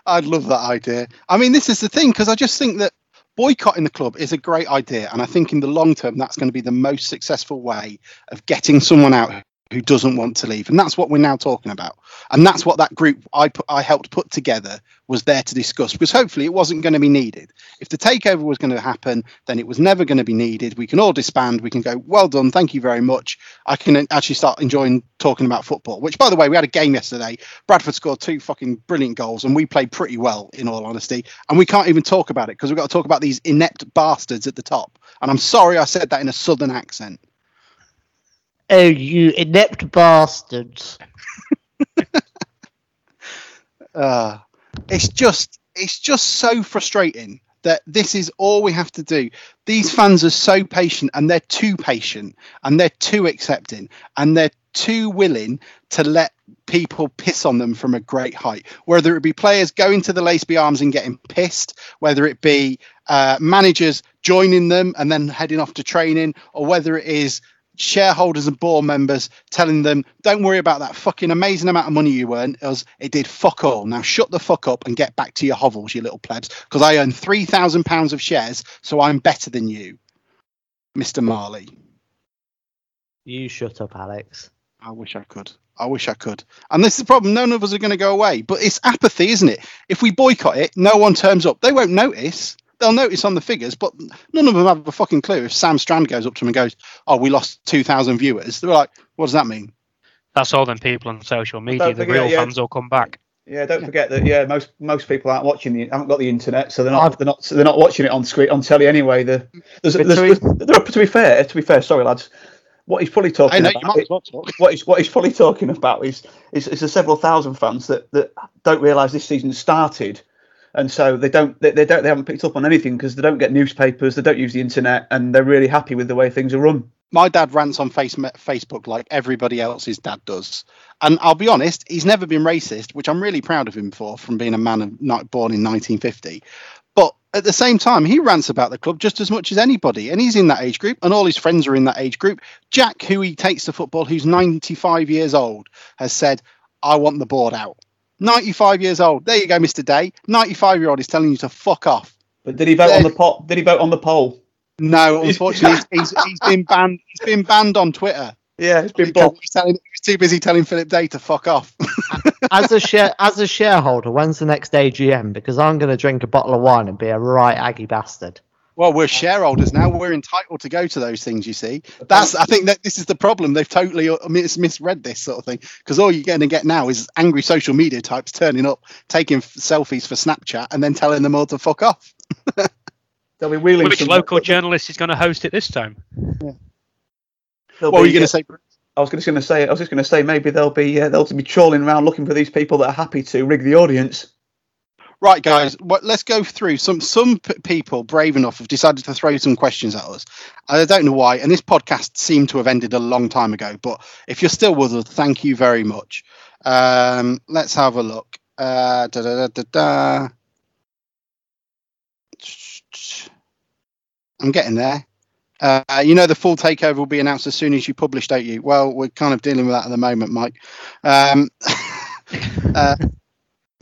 B: I'd love that idea. I mean, this is the thing because I just think that boycotting the club is a great idea, and I think in the long term that's going to be the most successful way of getting someone out who doesn't want to leave, and that's what we're now talking about, and that's what that group I put, I helped put together was there to discuss because hopefully it wasn't going to be needed. If the takeover was going to happen, then it was never going to be needed. We can all disband. We can go, well done, thank you very much. I can actually start enjoying talking about football. Which, by the way, we had a game yesterday. Bradford scored two fucking brilliant goals, and we played pretty well, in all honesty. And we can't even talk about it because we've got to talk about these inept bastards at the top. And I'm sorry I said that in a southern accent.
C: Oh, you inept bastards! *laughs*
B: Uh, it's just it's just so frustrating that this is all we have to do. These fans are so patient and they're too patient and they're too accepting and they're too willing to let people piss on them from a great height. Whether it be players going to the Laceby Arms and getting pissed, whether it be uh, managers joining them and then heading off to training, or whether it is shareholders and board members telling them, don't worry about that fucking amazing amount of money you earned. It, was, it did fuck all. Now shut the fuck up and get back to your hovels, you little plebs, because I own £3,000 of shares, so I'm better than you, Mr. Marley.
C: You shut up, Alex.
B: I wish I could. I wish I could. And this is the problem. None of us are going to go away. But it's apathy, isn't it? If we boycott it, no one turns up. They won't notice. They'll notice on the figures, but none of them have a fucking clue. If Sam Strand goes up to them and goes, "Oh, we lost two thousand viewers," they're like, "What does that mean?"
E: That's all them people on social media.
D: Don't
E: The real
D: yeah.
E: fans will come back.
D: Yeah, don't forget that. Yeah, most most people aren't watching the haven't got the internet, so they're not
C: I've-
D: they're not they're not watching it on screen on telly anyway. The there's, there's,
C: Between-
D: there's, to be fair, to be fair, sorry lads, what he's probably
B: I
D: talking
B: know
D: about.
B: you might as well talk.
D: what he's what he's probably talking about is is, is the several thousand fans that, that don't realise this season started, and so they don't they, they don't they haven't picked up on anything because they don't get newspapers, they don't use the internet, and they're really happy with the way things are run.
B: My dad rants on face, Facebook like everybody else's dad does, and I'll be honest, he's never been racist, which I'm really proud of him for, from being a man of born in 1950. But at the same time, he rants about the club just as much as anybody, and he's in that age group, and all his friends are in that age group. Jack, who he takes to football, who's 95 years old, has said, "I want the board out." 95 years old. There you go, Mr. Day. 95 year old is telling you to fuck off.
D: But did he vote on the pot? Did he vote on the poll?
B: No, *laughs* unfortunately, he's, he's, he's been banned. He's been banned on Twitter.
D: Yeah, he's been
B: Because
D: blocked.
B: he telling, he too busy telling Philip Day to fuck off. *laughs*
C: as a share as a shareholder, when's the next AGM? Because I'm going to drink a bottle of wine and be a right aggy bastard.
B: Well, we're shareholders now. We're entitled to go to those things. You see, that's. I think that this is the problem. They've totally uh, mis- misread this sort of thing because all you're going to get now is angry social media types turning up, taking f- selfies for Snapchat, and then telling them all to fuck off. *laughs*
D: They'll be wheeling
E: Which local journalist is going to host it this time?
D: they'll
B: What were you going to say?
D: I was just going to say. I was just going to say maybe they'll be uh, they'll be trawling around looking for these people that are happy to rig the audience.
B: Right, guys. Let's go through some some people brave enough have decided to throw some questions at us. I don't know why, and this podcast seemed to have ended a long time ago. But if you're still with us, thank you very much. Um, let's have a look. Uh, da, da, da, da. I'm getting there. Uh, you know the full takeover will be announced as soon as you publish, don't you? Well, we're kind of dealing with that at the moment, Mike. Um, *laughs* uh,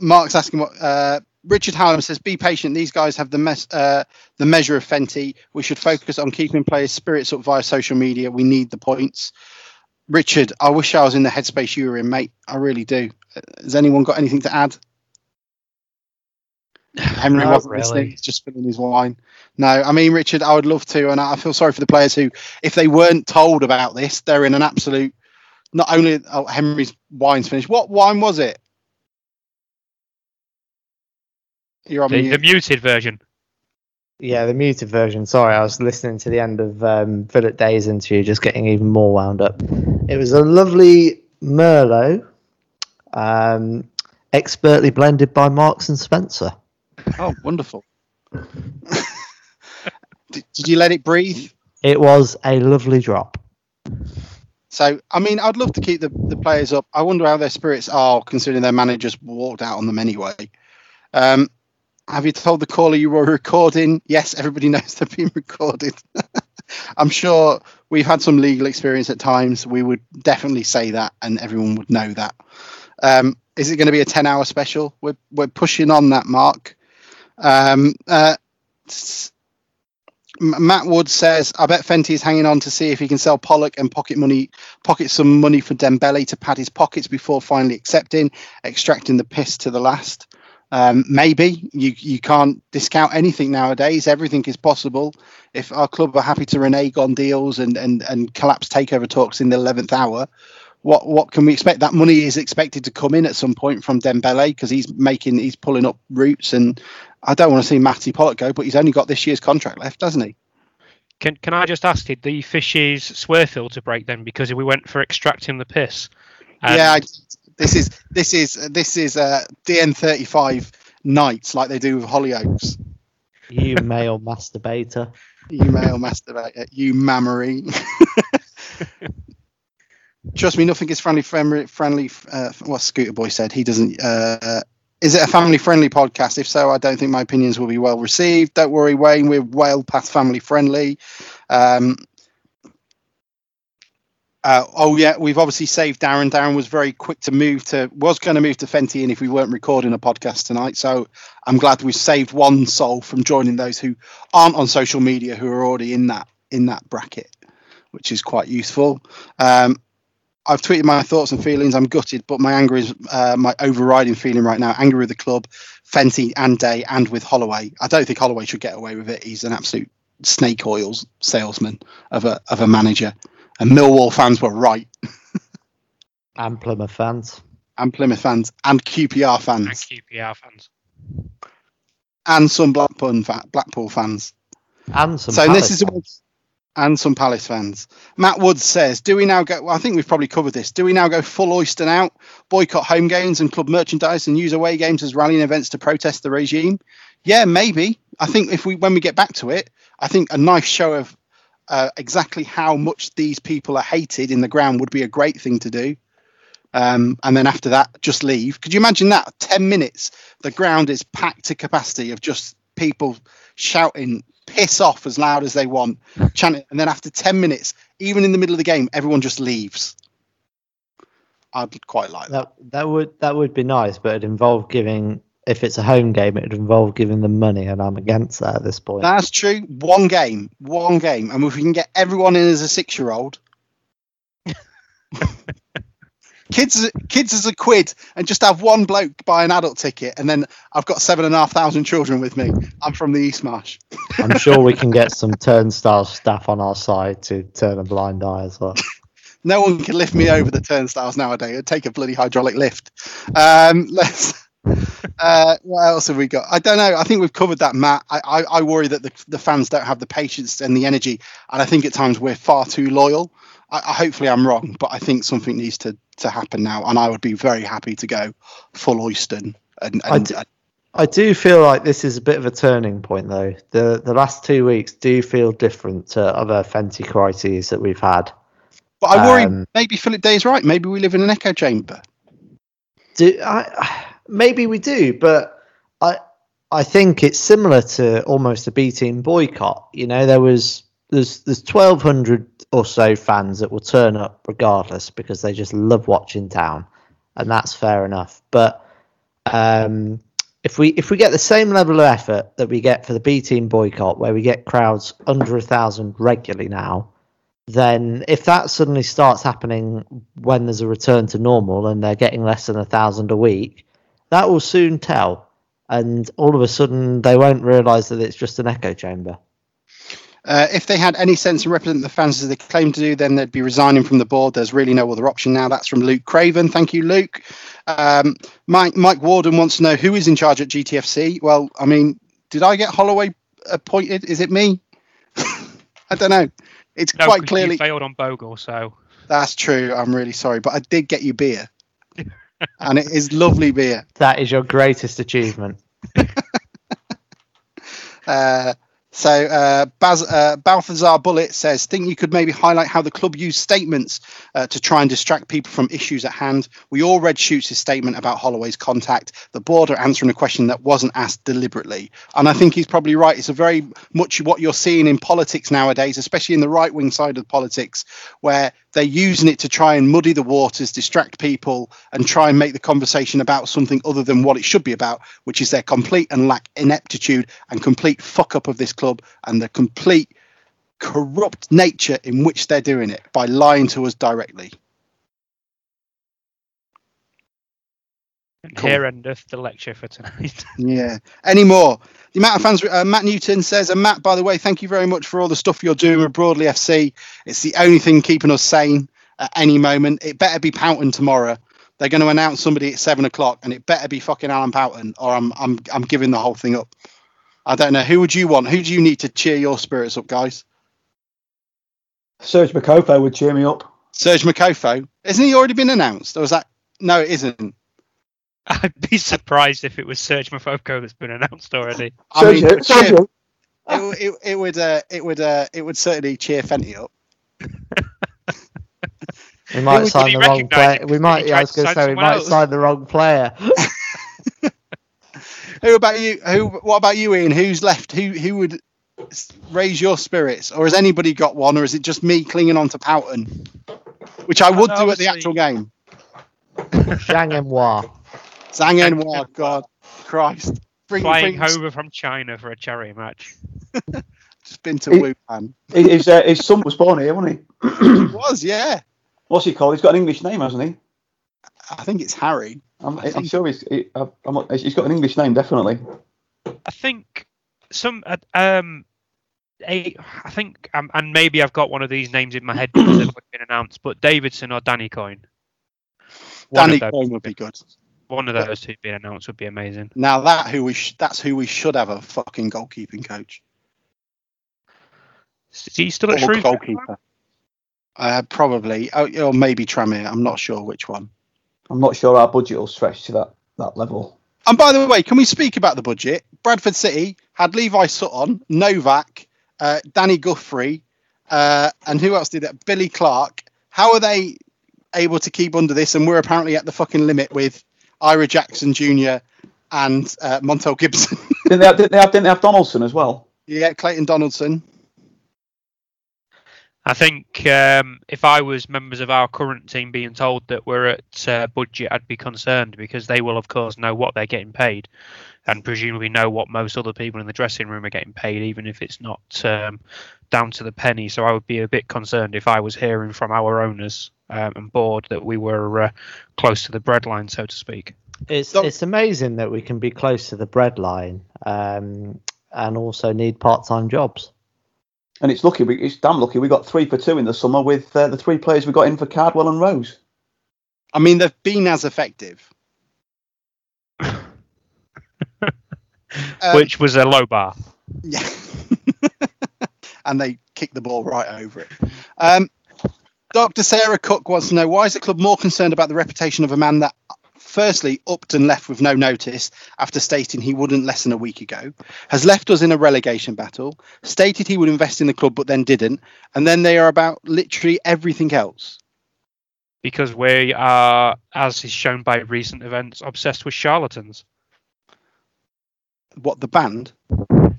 B: Mark's asking what uh, Richard Hallam says. Be patient. These guys have the mes- uh, the measure of Fenty. We should focus on keeping players' spirits up via social media. We need the points. Richard, I wish I was in the headspace you were in, mate. I really do. Has anyone got anything to add? *sighs* Henry
E: Not
B: wasn't
E: really.
B: listening. He's just filling his wine. No, I mean Richard, I would love to, and I feel sorry for the players who, if they weren't told about this, they're in an absolute. Not only oh, Henry's wine's finished. What wine was it? You're on
E: The,
B: mute.
E: the muted version.
C: Yeah, the muted version. Sorry, I was listening to the end of um, Philip Day's interview, just getting even more wound up. It was a lovely Merlot, um, expertly blended by Marks and Spencer.
B: Oh, wonderful. *laughs* did, did you let it breathe?
C: It was a lovely drop.
B: So, I mean, I'd love to keep the, the players up. I wonder how their spirits are, considering their managers walked out on them anyway. Um, have you told the caller you were recording? Yes, everybody knows they're being recorded. *laughs* I'm sure we've had some legal experience at times. We would definitely say that, and everyone would know that. Um, is it going to be a 10 hour special? We're, we're pushing on that mark. Um, uh, Matt Wood says, "I bet Fenty is hanging on to see if he can sell Pollock and pocket money, pocket some money for Dembele to pad his pockets before finally accepting, extracting the piss to the last. Um, maybe you you can't discount anything nowadays. Everything is possible. If our club are happy to renege on deals and and and collapse takeover talks in the eleventh hour." What what can we expect? That money is expected to come in at some point from Dembele because he's making he's pulling up roots, and I don't want to see Matty Pollock go, but he's only got this year's contract left, doesn't he?
E: Can can I just ask, did the fishes swear filter break then because we went for extracting the piss? And
B: yeah, I, this is this is this is uh, DN35 nights like they do with Hollyoaks.
C: You male masturbator.
B: You male masturbator, you mammary. *laughs* Trust me, nothing is family friendly. Friendly, uh, what Scooter Boy said. He doesn't. Uh, is it a family friendly podcast? If so, I don't think my opinions will be well received. Don't worry, Wayne. We're well past family friendly. Um, uh, oh yeah, we've obviously saved Darren. Darren was very quick to move to was going to move to Fenty, and if we weren't recording a podcast tonight, so I'm glad we've saved one soul from joining those who aren't on social media who are already in that in that bracket, which is quite useful. Um, I've tweeted my thoughts and feelings. I'm gutted, but my anger is uh, my overriding feeling right now. Anger with the club, Fenty and Day, and with Holloway. I don't think Holloway should get away with it. He's an absolute snake oils salesman of a of a manager. And Millwall fans were right,
C: And Plymouth fans.
B: and Plymouth fans, and QPR fans,
E: And QPR fans.
B: and some Blackpool fa- Blackpool fans.
C: And some
B: so
C: Palace
B: this is
C: fans.
B: and some Palace fans. Matt Woods says, "Do we now go? Well, I think we've probably covered this. Do we now go full Oyston out, boycott home games and club merchandise, and use away games as rallying events to protest the regime? Yeah, maybe. I think if we when we get back to it, I think a nice show of uh, exactly how much these people are hated in the ground would be a great thing to do. Um, and then after that, just leave. Could you imagine that? Ten minutes, the ground is packed to capacity of just people shouting piss off as loud as they want, chanting, and then after 10 minutes, even in the middle of the game, everyone just leaves. I'd quite like that.
C: That that would that would be nice, but it'd involve giving if it's a home game, it'd involve giving them money, and I'm against that at this point.
B: That's true. One game, one game. And if we can get everyone in as a six year old, *laughs* kids, kids as a quid, and just have one bloke buy an adult ticket, and then I've got seven and a half thousand children with me. I'm from the East Marsh. *laughs*
C: I'm sure we can get some *laughs* turnstile staff on our side to turn a blind eye as well.
B: No one can lift me over the turnstiles nowadays. It'd take a bloody hydraulic lift. Um, let's. Uh, what else have we got? I don't know. I think we've covered that, Matt. I, I, I worry that the, the fans don't have the patience and the energy, and I think at times we're far too loyal. I, I, hopefully, I'm wrong, but I think something needs to, to happen now, and I would be very happy to go full Oyston. And,
C: I
B: and,
C: d- I do feel like this is a bit of a turning point, though. The the last two weeks do feel different to other Fenty crises that we've had.
B: but I worry
C: um,
B: maybe Philip Day is right. Maybe we live in an echo chamber.
C: Do I? Maybe we do, but I I think it's similar to almost a B team boycott. You know, there was there's there's twelve hundred or so fans that will turn up regardless because they just love watching town, and that's fair enough. But um, if we if we get the same level of effort that we get for the B team boycott, where we get crowds under a thousand regularly now, then if that suddenly starts happening when there's a return to normal and they're getting less than a thousand a week, that will soon tell. And all of a sudden, they won't realise that it's just an echo chamber.
B: Uh, if they had any sense and represent the fans as they claim to do, then they'd be resigning from the board. There's really no other option now. That's from Luke Craven. Thank you, Luke. Um, Mike Mike Warden wants to know who is in charge at GTFC. Well, I mean, did I get Holloway appointed? Is it me? *laughs* I don't know. It's
E: No,
B: quite
E: 'cause
B: clearly
E: you failed on Bogle, so
B: that's true. I'm really sorry, but I did get you beer, and it is lovely beer.
C: That is your greatest achievement. *laughs*
B: Uh, so uh, Baz, uh, Balthazar Bullet says, think you could maybe highlight how the club used statements uh, to try and distract people from issues at hand. We all read Shutes' statement about Holloway's contact, the board are answering a question that wasn't asked deliberately. And I think he's probably right. It's a very much what you're seeing in politics nowadays, especially in the right wing side of politics, where they're using it to try and muddy the waters, distract people, and try and make the conversation about something other than what it should be about, which is their complete and lack ineptitude and complete fuck up of this club and the complete corrupt nature in which they're doing it by lying to us directly. Cool.
E: here endeth the lecture for tonight. *laughs*
B: Yeah. Any more? The amount of fans. Uh, Matt Newton says, and Matt, by the way, thank you very much for all the stuff you're doing with Broadley FC. It's the only thing keeping us sane at any moment. It better be Pouton tomorrow. They're going to announce somebody at seven o'clock, and it better be fucking Alan Pouton, or I'm I'm I'm giving the whole thing up. I don't know. Who would you want? Who do you need to cheer your spirits up, guys?
D: Serge Makofo would cheer me up.
B: Serge Makofo. Isn't he already been announced? Or is that no, it isn't.
E: I'd be surprised if it was Serge Mafoko that's been announced already.
B: I mean,
D: Sergio,
B: cheer-
D: Sergio.
B: it, it, it would uh, it would uh, it would certainly cheer Fenty up. *laughs*
C: We might
E: would
C: sign the wrong player. We might. Yeah, I was going to say we might
E: else?
C: sign the wrong player. *laughs* *laughs*
B: Who about you? Who? What about you, Ian? Who's left? Who who would raise your spirits, or has anybody got one, or is it just me clinging on to Pouton, which I would do at the actual game?
C: Zhang Enhua.
B: Zhang Enhua, God, Christ, bring,
E: Flying
B: bring
E: over from China for a charity match. *laughs*
B: Just been to
D: It-
B: Wuhan.
D: His, uh, his son was born here, wasn't he?
B: He was, yeah.
D: What's he called? He's got an English name, hasn't he?
B: I think it's Harry.
D: I'm,
B: I
D: I'm
B: think-
D: sure he's. He, I'm, I'm- he's got an English name, definitely.
E: I think some uh, um, a, I think um, and maybe I've got one of these names in my head because they've been announced, but Davidson or Danny Coyne. One
B: Danny
E: of
B: Coyne would be good.
E: One of those two being announced would be amazing.
B: Now that who we sh- that's who we should have a fucking goalkeeping coach
E: Is he still at
B: or
E: Shrewsbury?
B: goalkeeper. Uh, probably, oh, or maybe Tranmere. I'm not sure which one.
D: I'm not sure our budget will stretch to that, that level.
B: And by the way, can we speak about the budget? Bradford City had Levi Sutton, Novak, uh, Danny Guthrie, uh, and who else did that? Billy Clark. How are they able to keep under this? And we're apparently at the fucking limit with Ira Jackson Jr. and uh, Montel Gibson. *laughs*
D: Didn't they, have, didn't, they have, didn't they have Donaldson as well?
B: yeah, Clayton Donaldson.
E: I think um, if I was members of our current team being told that we're at uh, budget, I'd be concerned because they will, of course, know what they're getting paid, and presumably know what most other people in the dressing room are getting paid, even if it's not um, down to the penny. So I would be a bit concerned if I was hearing from our owners um, and board that we were uh, close to the breadline, so to speak.
C: It's
B: So-
C: it's amazing that we can be close to the breadline um, and also need part-time jobs.
D: And it's lucky. We, it's damn lucky. We got three for two in the summer with uh, the three players we got in for Cardwell and Rose.
B: I mean, they've been as effective. *laughs* Um,
E: Which was a low bar.
B: Yeah. *laughs* and they kicked the ball right over it. Um, Dr. Sarah Cook wants to know why is the club more concerned about the reputation of a man that, firstly, upped and left with no notice after stating he wouldn't less than a week ago, has left us in a relegation battle, stated he would invest in the club but then didn't, and then they are about literally everything else.
E: Because we are, as is shown by recent events, obsessed with charlatans.
B: What the band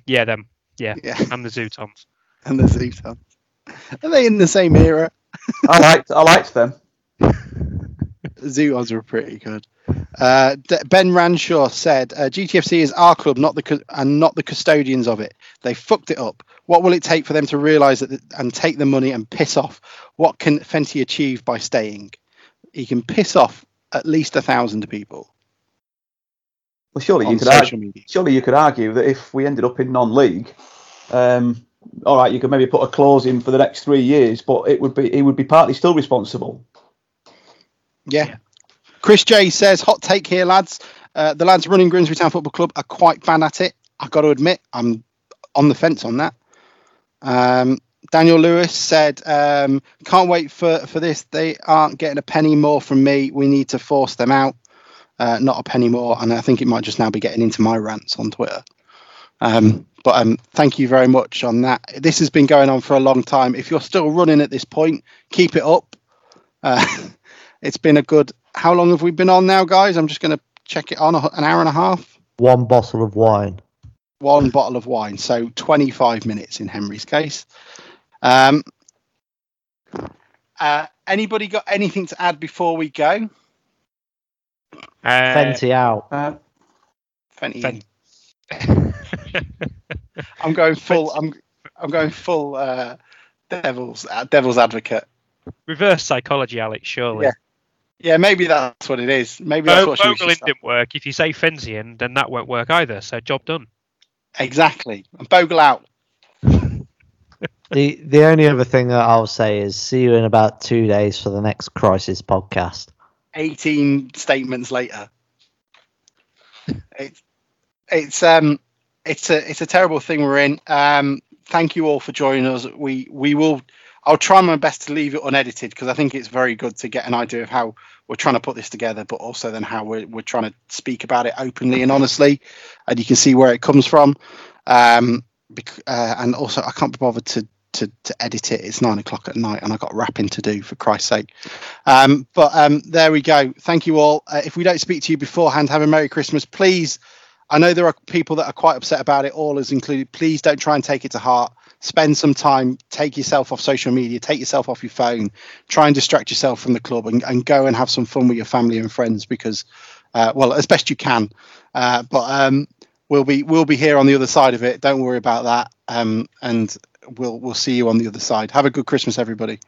E: Yeah, them. Yeah,
B: Yeah.
E: and the Zutons. *laughs*
B: and the Zeton. Are they in the same era?
D: I liked, I liked them. *laughs*
B: Zutons were pretty good. Uh, D- ben Ranshaw said, uh, "GTFC is our club, not the cu- and not the custodians of it. They fucked it up. What will it take for them to realise that and take the money and piss off? What can Fenty achieve by staying? He can piss off at least a thousand people
D: Well, surely you could argue,
B: media.
D: surely you could argue that if we ended up in non-league, um, all right, you could maybe put a clause in for the next three years, but it would be he would be partly still responsible.
B: Yeah. Chris J says, hot take here, lads. Uh, the lads running Grimsby Town Football Club are quite bad at it. I've got to admit, I'm on the fence on that. Um, Daniel Lewis said, um, can't wait for, for this. They aren't getting a penny more from me. We need to force them out. Uh, not a penny more. And I think it might just now be getting into my rants on Twitter. Um, but um, thank you very much on that. This has been going on for a long time. If you're still running at this point, keep it up. Uh, *laughs* it's been a good. How long have we been on now, guys? I'm just going to check it on an hour and a half.
C: One bottle of wine.
B: One bottle of wine, so 25 minutes in Henry's case. Um, uh, anybody got anything to add before we go?
E: Uh,
C: Fenty out.
D: Uh,
B: Fenty.
E: Fen- *laughs*
B: I'm going full. I'm I'm going full uh, devil's uh, devil's advocate.
E: reverse psychology, Alex. Surely.
B: Yeah. Yeah, maybe that's what it is. Maybe that's
E: Bo-
B: what she was
E: didn't work. If you say Fenzian, then that won't work either. So job done.
B: Exactly. And Bogle out. *laughs*
C: The the only other thing that I'll say is see you in about two days for the next crisis podcast.
B: 18 statements later. It's it's um it's a it's a terrible thing we're in. Um thank you all for joining us. We we will I'll try my best to leave it unedited because I think it's very good to get an idea of how we're trying to put this together, but also then how we're we're trying to speak about it openly and honestly, and you can see where it comes from. Um, bec- uh, and also I can't be bothered to to to edit it. It's nine o'clock at night, and I've got rapping to do for Christ's sake. Um, but um, there we go. Thank you all. Uh, if we don't speak to you beforehand, have a Merry Christmas. Please, I know there are people that are quite upset about it, all is included. Please don't try and take it to heart. Spend some time, take yourself off social media, take yourself off your phone, try and distract yourself from the club and, and go and have some fun with your family and friends because, uh, well, as best you can. Uh, but um, we'll be we'll be here on the other side of it. Don't worry about that. Um, and we'll we'll see you on the other side. Have a good Christmas, everybody.